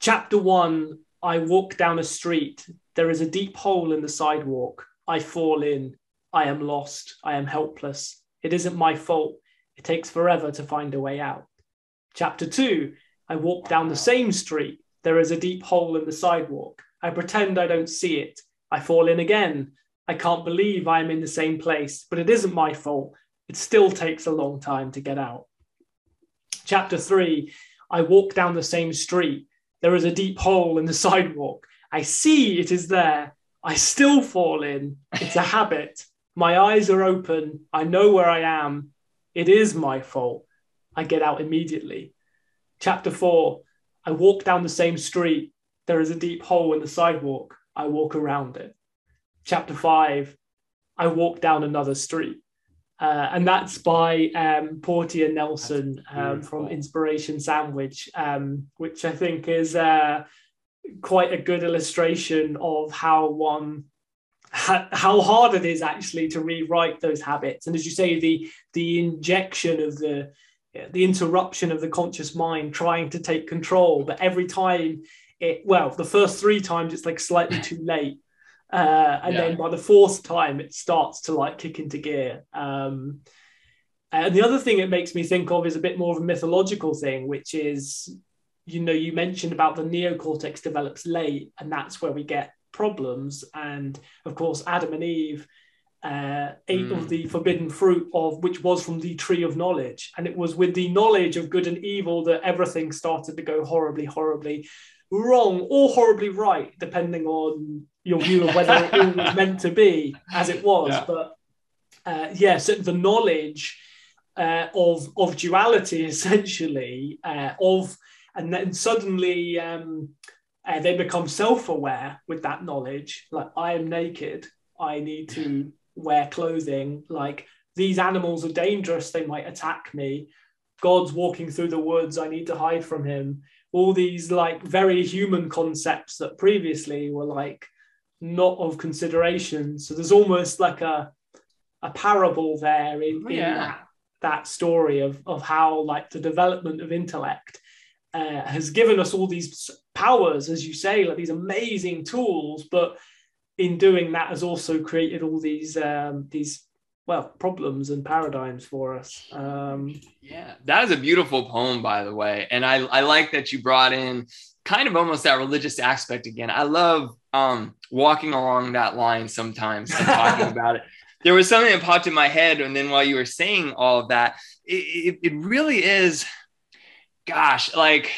chapter one. I walk down a street. There is a deep hole in the sidewalk. I fall in. I am lost. I am helpless. It isn't my fault. It takes forever to find a way out. Chapter two I walk down the same street. There is a deep hole in the sidewalk. I pretend I don't see it. I fall in again. I can't believe I am in the same place, but it isn't my fault. It still takes a long time to get out. Chapter three I walk down the same street. There is a deep hole in the sidewalk. I see it is there. I still fall in. It's a habit. My eyes are open. I know where I am. It is my fault. I get out immediately. Chapter four I walk down the same street. There is a deep hole in the sidewalk. I walk around it. Chapter five I walk down another street. Uh, and that's by um, Portia Nelson um, from Inspiration Sandwich, um, which I think is uh, quite a good illustration of how one how hard it is actually to rewrite those habits. And as you say the the injection of the the interruption of the conscious mind trying to take control. But every time it well the first three times it's like slightly too late uh, and yeah. then by the fourth time it starts to like kick into gear. Um, and the other thing it makes me think of is a bit more of a mythological thing which is you know you mentioned about the neocortex develops late and that's where we get problems. And of course, Adam and Eve uh, ate mm. of the forbidden fruit of which was from the tree of knowledge. And it was with the knowledge of good and evil that everything started to go horribly, horribly wrong or horribly right, depending on your view of whether it was meant to be as it was. Yeah. But uh, yes, yeah, so the knowledge uh, of of duality, essentially, uh, of and then suddenly um, uh, they become self-aware with that knowledge like i am naked I need to wear clothing. Like these animals are dangerous, they might attack me. God's walking through the woods, I need to hide from him. All these like very human concepts that previously were like not of consideration. So there's almost like a a parable there in, in yeah. that, that story of, of how like the development of intellect uh, has given us all these powers, as you say, like these amazing tools, but in doing that has also created all these um, these well problems and paradigms for us. Um, yeah, that is a beautiful poem, by the way, and I I like that you brought in kind of almost that religious aspect again. I love um, walking along that line sometimes and talking about it. There was something that popped in my head, and then while you were saying all of that, it, it, it really is, gosh, like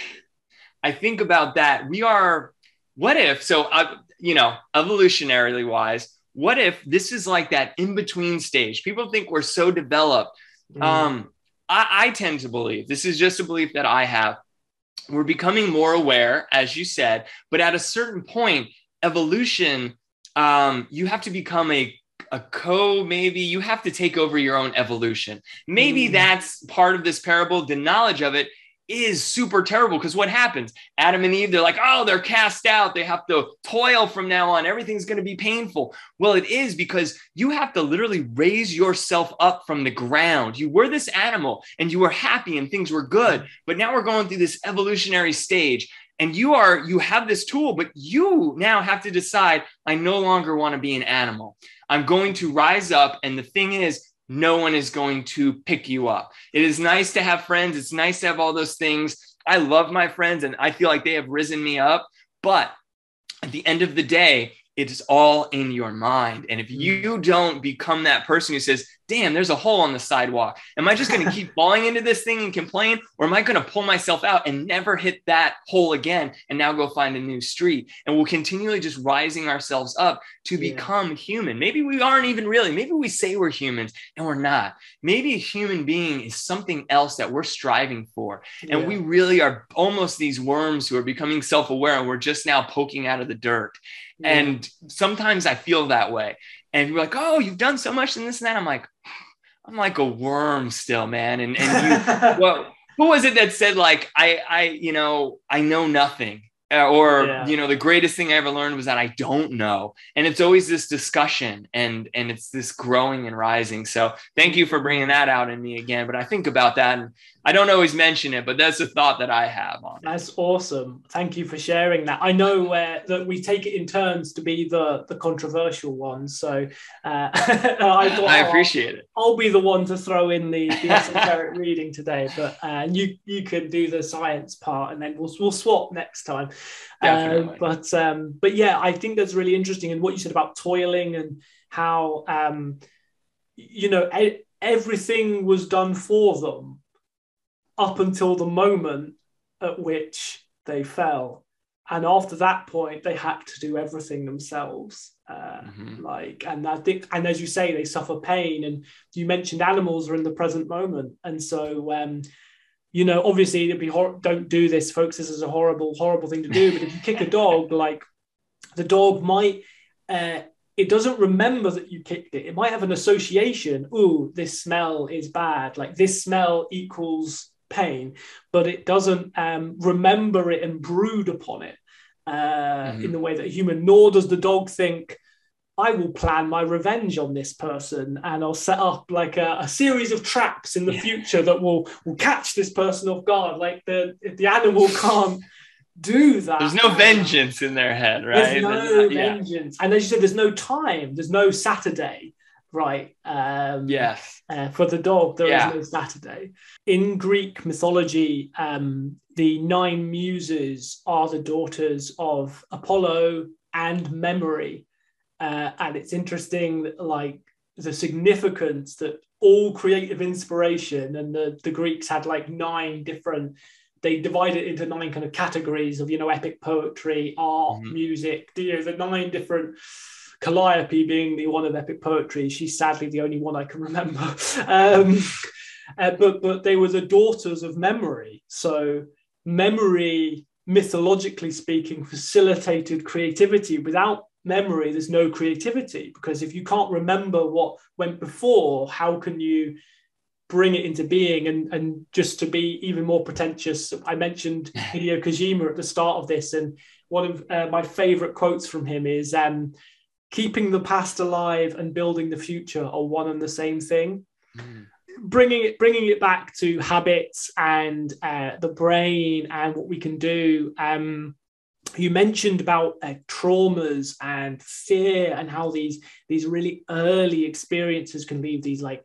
I think about that. We are, what if, so uh, you know, evolutionarily wise, what if this is like that in between stage? People think we're so developed. Mm. Um, I, I tend to believe this is just a belief that I have. We're becoming more aware, as you said, but at a certain point, evolution, um, you have to become a a co maybe you have to take over your own evolution maybe mm. that's part of this parable the knowledge of it is super terrible because what happens? Adam and Eve, they're like, oh, they're cast out. They have to toil from now on. Everything's going to be painful. Well, it is because you have to literally raise yourself up from the ground. You were this animal and you were happy and things were good. But now we're going through this evolutionary stage and you are you have this tool but you now have to decide i no longer want to be an animal i'm going to rise up and the thing is no one is going to pick you up. It is nice to have friends. It's nice to have all those things. I love my friends and I feel like they have risen me up. But at the end of the day, it is all in your mind. And if mm. you don't become that person who says, damn, there's a hole on the sidewalk. Am I just going to keep falling into this thing and complain? Or am I going to pull myself out and never hit that hole again and now go find a new street? And we'll continually just rising ourselves up to yeah. become human. Maybe we aren't even really, maybe we say we're humans and we're not. Maybe a human being is something else that we're striving for. And yeah. we really are almost these worms who are becoming self aware and we're just now poking out of the dirt. Yeah. And sometimes I feel that way and you're like, oh, you've done so much in this and that. I'm like, I'm like a worm still, man. And and you, well, who was it that said like, I I you know I know nothing, uh, or yeah. you know the greatest thing I ever learned was that I don't know. And it's always this discussion and and it's this growing and rising. So thank you for bringing that out in me again. But I think about that and I don't always mention it, but that's a thought that I have on it. That's awesome. Thank you for sharing that. I know where that we take it in turns to be the the controversial one, So uh, I, thought, I appreciate I'll, it. I'll be the one to throw in the, the esoteric reading today, but uh, you you can do the science part, and then we'll we'll swap next time. Uh, but um, but yeah, I think that's really interesting, and what you said about toiling and how um, you know everything was done for them up until the moment at which they fell. And after that point, they had to do everything themselves. Uh, mm-hmm. Like, and I think, and as you say, they suffer pain. And you mentioned animals are in the present moment, and so um, you know, obviously, it'd be hor- don't do this, folks. This is a horrible, horrible thing to do. But if you kick a dog, like the dog might, uh, it doesn't remember that you kicked it. It might have an association. Ooh, this smell is bad. Like this smell equals pain, but it doesn't um, remember it and brood upon it uh, mm-hmm. in the way that a human, nor does the dog think, I will plan my revenge on this person and I'll set up like a, a series of traps in the yeah. future that will, will catch this person off guard. Like the, the animal can't do that. There's no vengeance in their head, right? There's no vengeance. And as you said, there's no time, there's no Saturday right? Um, yes. Uh, for the dog, there yeah. is no Saturday. In Greek mythology, um, the nine muses are the daughters of Apollo and Memory. Uh, and it's interesting, that, like the significance that all creative inspiration, and the, the Greeks had like nine different they divide it into nine kind of categories of you know epic poetry art mm-hmm. music you know the nine different Calliope being the one of epic poetry, she's sadly the only one I can remember. Um, uh, but but they were the daughters of memory, so memory, mythologically speaking, facilitated creativity. Without memory, there's no creativity because if you can't remember what went before, how can you bring it into being? And, and just to be even more pretentious, I mentioned Hideo Kojima at the start of this, and one of uh, my favorite quotes from him is um, keeping the past alive and building the future are one and the same thing. Mm. Bringing it, bringing it back to habits and uh, the brain and what we can do. Um, you mentioned about uh, traumas and fear and how these these really early experiences can leave these like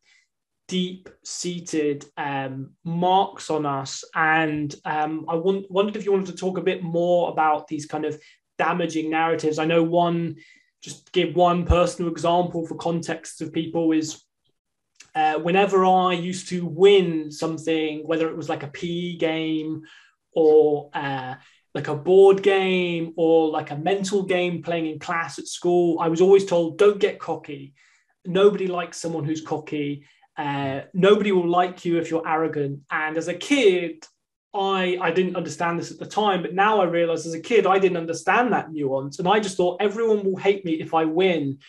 deep seated um, marks on us and um, i want, wondered if you wanted to talk a bit more about these kind of damaging narratives i know one just give one personal example for context of people is uh, whenever i used to win something whether it was like a pe game or uh, like a board game or like a mental game playing in class at school, I was always told, don't get cocky. Nobody likes someone who's cocky. Uh, nobody will like you if you're arrogant. And as a kid, I, I didn't understand this at the time, but now I realize as a kid, I didn't understand that nuance. And I just thought everyone will hate me if I win.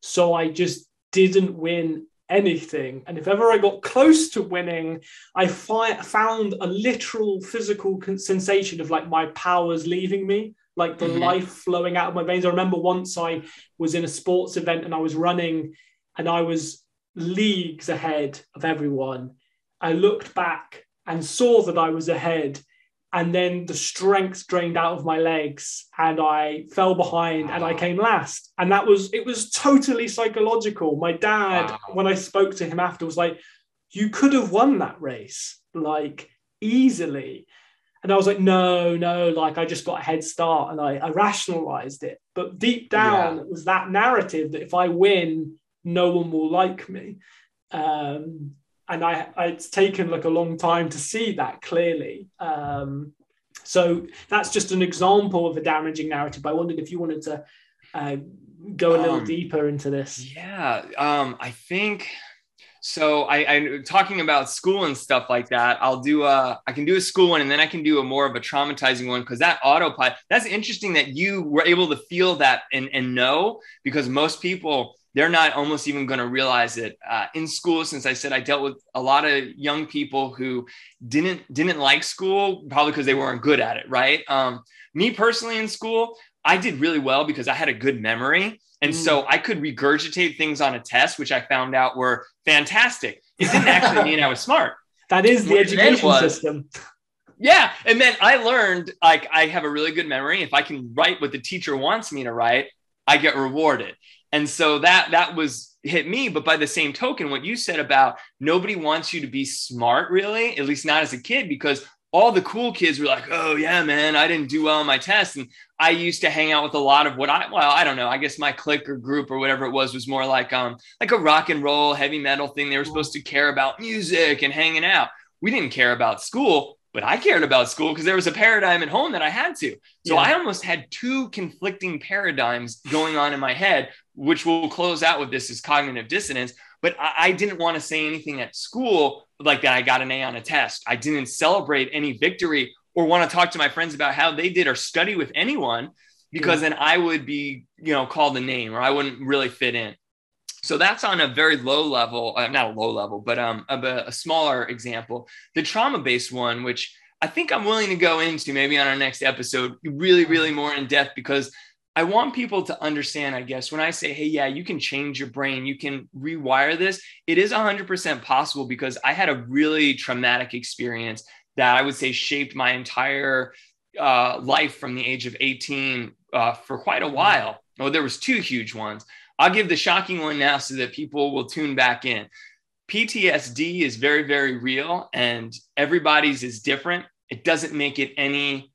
So I just didn't win anything. And if ever I got close to winning, I fi- found a literal physical sensation of like my powers leaving me, like the mm-hmm. life flowing out of my veins. I remember once I was in a sports event and I was running and I was leagues ahead of everyone. I looked back and saw that I was ahead and then the strength drained out of my legs and i fell behind and i came last. And that was it was totally psychological. My dad wow. when i spoke to him after was like you could have won that race like easily. And i was like no no like i just got a head start and i, I rationalized it. But deep down yeah. it was that narrative that if i win no one will like me. Um, and I, it's taken like a long time to see that clearly. Um, so that's just an example of a damaging narrative. But I wondered if you wanted to uh, go a little um, deeper into this. Yeah, um, I think so. I, I talking about school and stuff like that. I'll do a, I can do a school one, and then I can do a more of a traumatizing one because that autopilot. That's interesting that you were able to feel that and and know because most people they're not almost even going to realize it uh, in school since i said i dealt with a lot of young people who didn't didn't like school probably because they weren't good at it right? Um, me personally in school i did really well because i had a good memory. And mm. so i could regurgitate things on a test which i found out were fantastic. It didn't actually mean i was smart. That is the education system. Yeah and then i learned like i have a really good memory. If i can write what the teacher wants me to write i get rewarded and so that that was hit me. But by the same token what you said about nobody wants you to be smart really at least not as a kid because all the cool kids were like oh yeah man i didn't do well on my test and i used to hang out with a lot of what i well i don't know i guess my clique or group or whatever it was was more like um like a rock and roll heavy metal thing. They were supposed to care about music and hanging out. We didn't care about school but I cared about school because there was a paradigm at home that I had to. So yeah. I almost had two conflicting paradigms going on in my head, which we'll close out with this is cognitive dissonance. But I, I didn't want to say anything at school like that I got an A on a test. I didn't celebrate any victory or want to talk to my friends about how they did or study with anyone because yeah. then I would be, you know, called a name or I wouldn't really fit in. So that's on a very low level, uh, not a low level, but um, a, a smaller example. The trauma based one, which I think I'm willing to go into maybe on our next episode, really, really more in depth because I want people to understand, I guess, when I say, hey, yeah, you can change your brain, you can rewire this, it is 100% possible because I had a really traumatic experience that I would say shaped my entire uh, life from the age of 18 uh, for quite a while. Oh, there was two huge ones. I'll give the shocking one now so that people will tune back in. PTSD is very, very real and everybody's is different. It doesn't make it any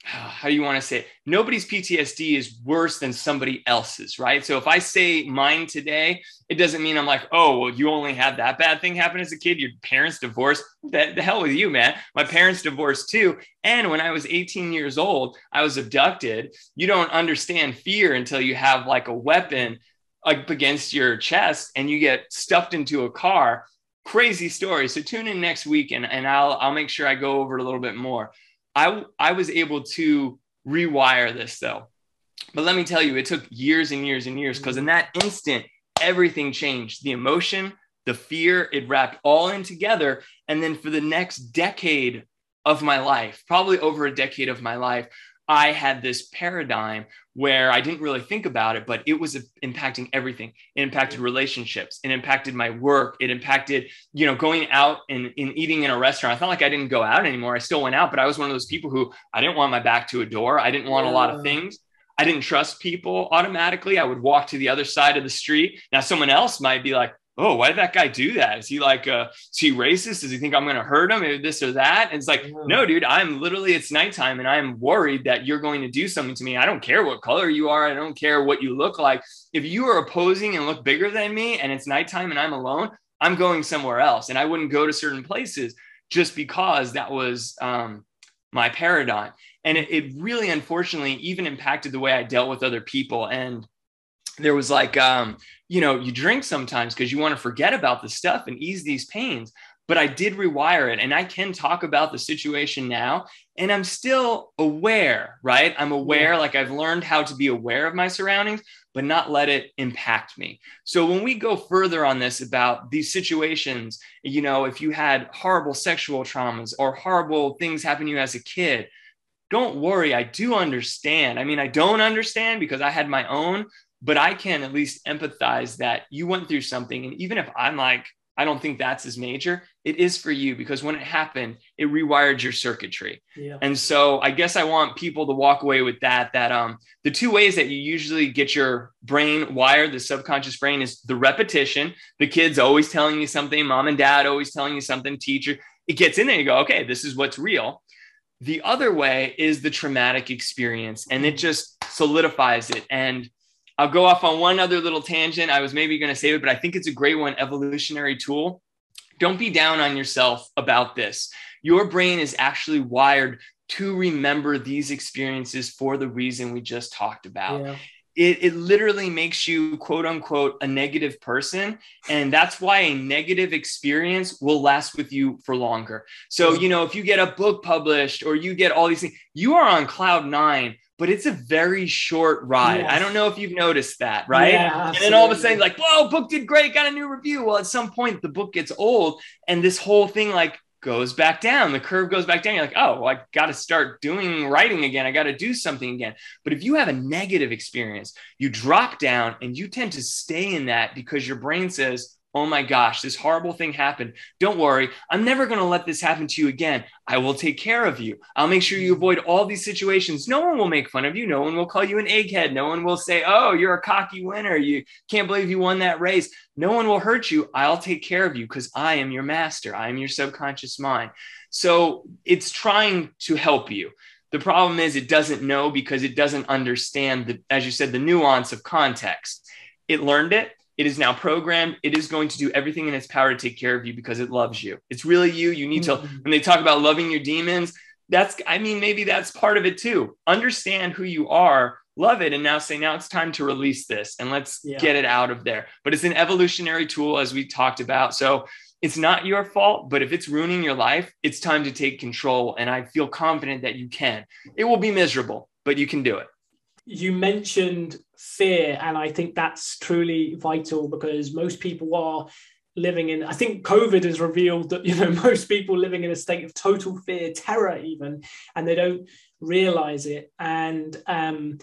how do you want to say it? nobody's PTSD is worse than somebody else's, right? So if I say mine today, it doesn't mean I'm like, oh, well, you only had that bad thing happen as a kid. Your parents divorced. That the hell with you, man. My parents divorced too. And when I was 18 years old, I was abducted. You don't understand fear until you have like a weapon up against your chest and you get stuffed into a car. Crazy story. So tune in next week and, and I'll I'll make sure I go over it a little bit more. I, I was able to rewire this though. But let me tell you, it took years and years and years because in that instant, everything changed. The emotion, the fear, it wrapped all in together. And then for the next decade of my life, probably over a decade of my life, I had this paradigm where I didn't really think about it, but it was impacting everything. It impacted relationships. It impacted my work. It impacted, you know, going out and, and eating in a restaurant. It's not like I didn't go out anymore. I still went out, but I was one of those people who I didn't want my back to a door. I didn't want yeah. a lot of things. I didn't trust people automatically. I would walk to the other side of the street. Now, someone else might be like, oh, why did that guy do that? Is he like, uh, is he racist? Does he think I'm going to hurt him? This or that? And it's like, yeah. no, dude, I'm literally, it's nighttime and I'm worried that you're going to do something to me. I don't care what color you are. I don't care what you look like. If you are opposing and look bigger than me and it's nighttime and I'm alone, I'm going somewhere else. And I wouldn't go to certain places just because that was um, my paradigm. And it, it really, unfortunately, even impacted the way I dealt with other people. And there was like um, you know you drink sometimes because you want to forget about the stuff and ease these pains but i did rewire it and i can talk about the situation now and i'm still aware right? I'm aware yeah. like i've learned how to be aware of my surroundings but not let it impact me. So when we go further on this about these situations you know if you had horrible sexual traumas or horrible things happen to you as a kid don't worry i do understand. I mean i don't understand because i had my own but I can at least empathize that you went through something. And even if I'm like, I don't think that's as major, it is for you because when it happened, it rewired your circuitry. Yeah. And so I guess I want people to walk away with that, that um, the two ways that you usually get your brain wired, the subconscious brain is the repetition. The kid's always telling you something, mom and dad always telling you something, teacher, it gets in there. You go, okay, this is what's real. The other way is the traumatic experience and it just solidifies it. And I'll go off on one other little tangent. I was maybe going to save it, but I think it's a great one evolutionary tool. Don't be down on yourself about this. Your brain is actually wired to remember these experiences for the reason we just talked about. Yeah. It, it literally makes you quote unquote a negative person and that's why a negative experience will last with you for longer so you know if you get a book published or you get all these things you are on cloud nine but it's a very short ride. Yes. I don't know if you've noticed that, right? Yeah, and then all of a sudden, like, whoa, book did great, got a new review. Well, at some point, the book gets old, and this whole thing like goes back down. The curve goes back down. You're like, oh, well, I got to start doing writing again. I got to do something again. But if you have a negative experience, you drop down and you tend to stay in that because your brain says, Oh my gosh, this horrible thing happened. Don't worry. I'm never going to let this happen to you again. I will take care of you. I'll make sure you avoid all these situations. No one will make fun of you. No one will call you an egghead. No one will say, Oh, you're a cocky winner. You can't believe you won that race. No one will hurt you. I'll take care of you because I am your master. I am your subconscious mind. So it's trying to help you. The problem is it doesn't know because it doesn't understand the, as you said, the nuance of context. It learned it it is now programmed. It is going to do everything in its power to take care of you because it loves you. It's really you. You need to, mm-hmm. when they talk about loving your demons, that's, I mean, maybe that's part of it too. Understand who you are, love it, and now say, now it's time to release this and let's yeah. get it out of there. But it's an evolutionary tool, as we talked about. So it's not your fault, but if it's ruining your life, it's time to take control. And I feel confident that you can. It will be miserable, but you can do it you mentioned fear, and I think that's truly vital because most people are living in i think covid has revealed that you know most people living in a state of total fear terror even and they don't realize it and um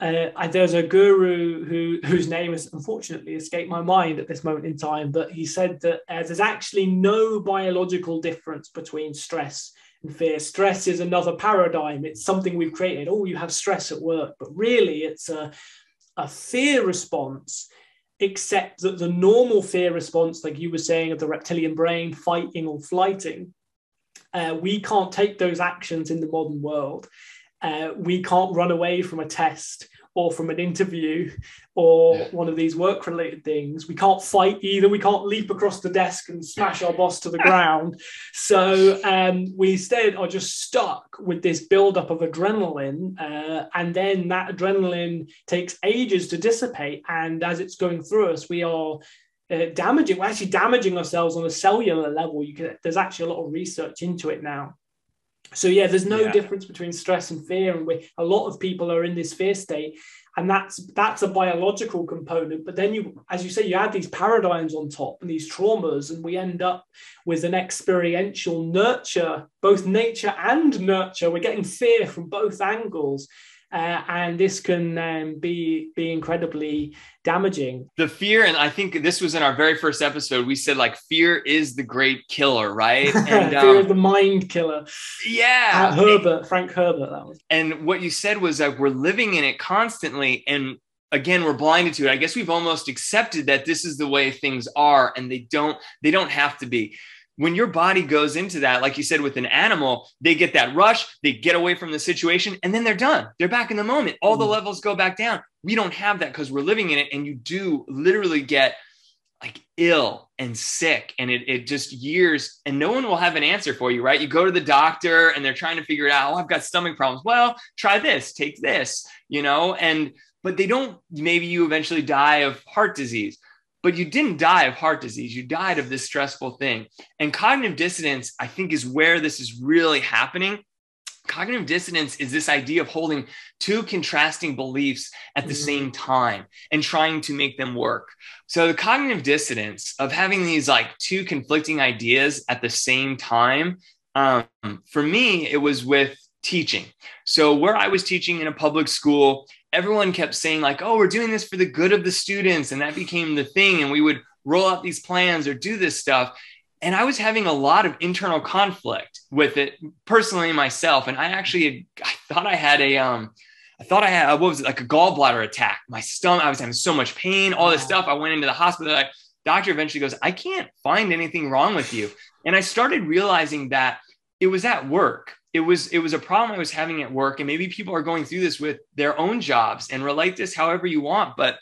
uh, there's a guru who whose name has unfortunately escaped my mind at this moment in time but he said that uh, there's actually no biological difference between stress and fear. Stress is another paradigm. It's something we've created. Oh, you have stress at work, but really it's a, a fear response, except that the normal fear response, like you were saying, of the reptilian brain, fighting or flighting, uh, we can't take those actions in the modern world. Uh, we can't run away from a test or from an interview or yeah. one of these work related things. We can't fight either. We can't leap across the desk and smash our boss to the ground. So um, we instead are just stuck with this buildup of adrenaline. Uh, and then that adrenaline takes ages to dissipate. And as it's going through us, we are uh, damaging, we're actually damaging ourselves on a cellular level. You can, there's actually a lot of research into it now. So yeah, there's no Yeah. difference between stress and fear, and we, a lot of people are in this fear state, and that's that's a biological component. But then you, as you say, you add these paradigms on top and these traumas, and we end up with an experiential nurture, both nature and nurture. We're getting fear from both angles, uh, and this can um, be be incredibly damaging. the fear and i think this was in our very first episode we said like fear is the great killer right and fear of um, the mind killer. yeah Uh, Herbert, Frank Herbert, that was. and what you said was that we're living in it constantly and again we're blinded to it i guess we've almost accepted that this is the way things are and they don't they don't have to be when your body goes into that like you said with an animal they get that rush they get away from the situation and then they're done. They're back in the moment. All the Mhm. levels go back down. We don't have that because we're living in it and you do literally get like ill and sick and it, it just years and no one will have an answer for you right? You go to the doctor and they're trying to figure it out oh i've got stomach problems. Well try this take this you know and but they don't maybe you eventually die of heart disease but you didn't die of heart disease. You died of this stressful thing. And cognitive dissonance i think is where this is really happening. Cognitive dissonance is this idea of holding two contrasting beliefs at the Mhm. same time and trying to make them work. So the cognitive dissonance of having these like two conflicting ideas at the same time um, for me it was with teaching. So where i was teaching in a public school everyone kept saying like oh we're doing this for the good of the students and that became the thing and we would roll out these plans or do this stuff. And i was having a lot of internal conflict with it personally myself and i actually had, i thought i had a um i thought i had what was it like a gallbladder attack. My stomach i was having so much pain all this stuff. I went into the hospital like doctor eventually goes i can't find anything wrong with you. And i started realizing that it was at work it was it was a problem i was having at work and maybe people are going through this with their own jobs and relate this however you want but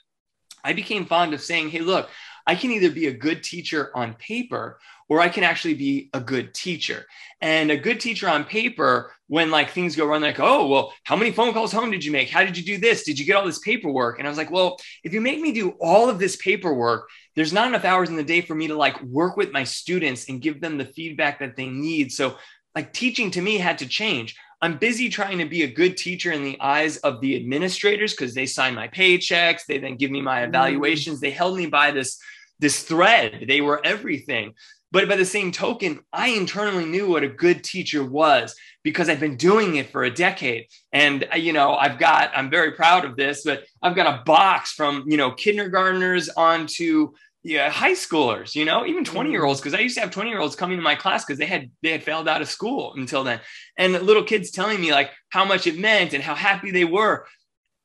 i became fond of saying hey look i can either be a good teacher on paper or i can actually be a good teacher. And a good teacher on paper when like things go wrong like oh well how many phone calls home did you make? How did you do this? Did you get all this paperwork? And i was like well if you make me do all of this paperwork there's not enough hours in the day for me to like work with my students and give them the feedback that they need. So like teaching to me had to change. I'm busy trying to be a good teacher in the eyes of the administrators because they sign my paychecks, they then give me my evaluations, they held me by this this thread. They were everything. But by the same token, I internally knew what a good teacher was because I've been doing it for a decade. And uh, you know, I've got I'm very proud of this, but I've got a box from, you know, kindergartners on to yeah high schoolers you know even 20 year mm. olds because i used to have 20 year olds coming to my class because they had they had failed out of school until then. And little kids telling me like how much it meant and how happy they were.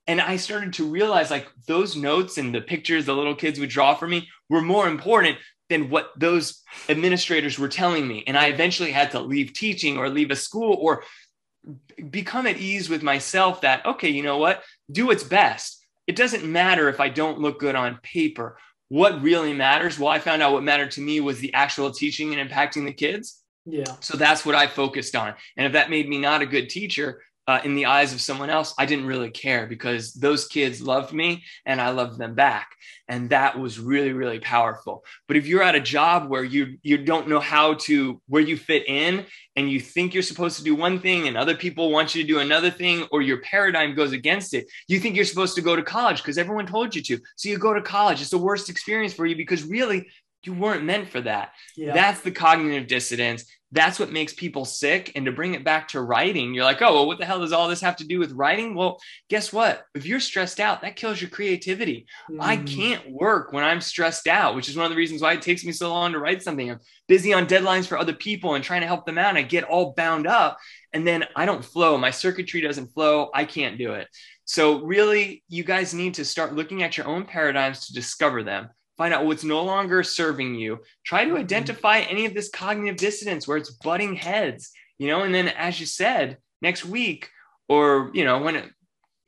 And i started to realize like those notes and the pictures the little kids would draw for me were more important than what those administrators were telling me. And i eventually had to leave teaching or leave a school or become at ease with myself that okay you know what? Do what's best. It doesn't matter if i don't look good on paper what really matters. Well i found out what mattered to me was the actual teaching and impacting the kids. Yeah. so that's what i focused on. And if that made me not a good teacher uh, in the eyes of someone else i didn't really care because those kids loved me and i loved them back. And that was really really powerful. But if you're at a job where you you don't know how to where you fit in and you think you're supposed to do one thing and other people want you to do another thing or your paradigm goes against it you think you're supposed to go to college because everyone told you to. So you go to college. It's the worst experience for you because really you weren't meant for that. Yeah. that's the cognitive dissonance that's what makes people sick and to bring it back to writing you're like oh well what the hell does all this have to do with writing well guess what if you're stressed out that kills your creativity I Mm. can't work when I'm stressed out, which is one of the reasons why it takes me so long to write something. I'm busy on deadlines for other people and trying to help them out. And I get all bound up and then I don't flow. My circuitry doesn't flow. I can't do it. So, really, you guys need to start looking at your own paradigms to discover them. Find out what's no longer serving you. Try to identify any of this cognitive dissonance where it's butting heads, you know, and then, as you said, next week or, you know, when it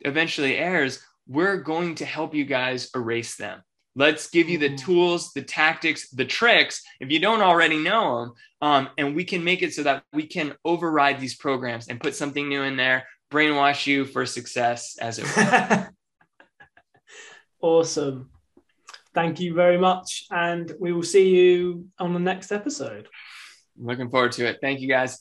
eventually airs, we're going to help you guys erase them. Let's give you the Mhm. tools, the tactics, the tricks, if you don't already know them, um, and we can make it so that we can override these programs and put something new in there, brainwash you for success, as it were. awesome. Thank you very much. And we will see you on the next episode. Looking forward to it. Thank you guys.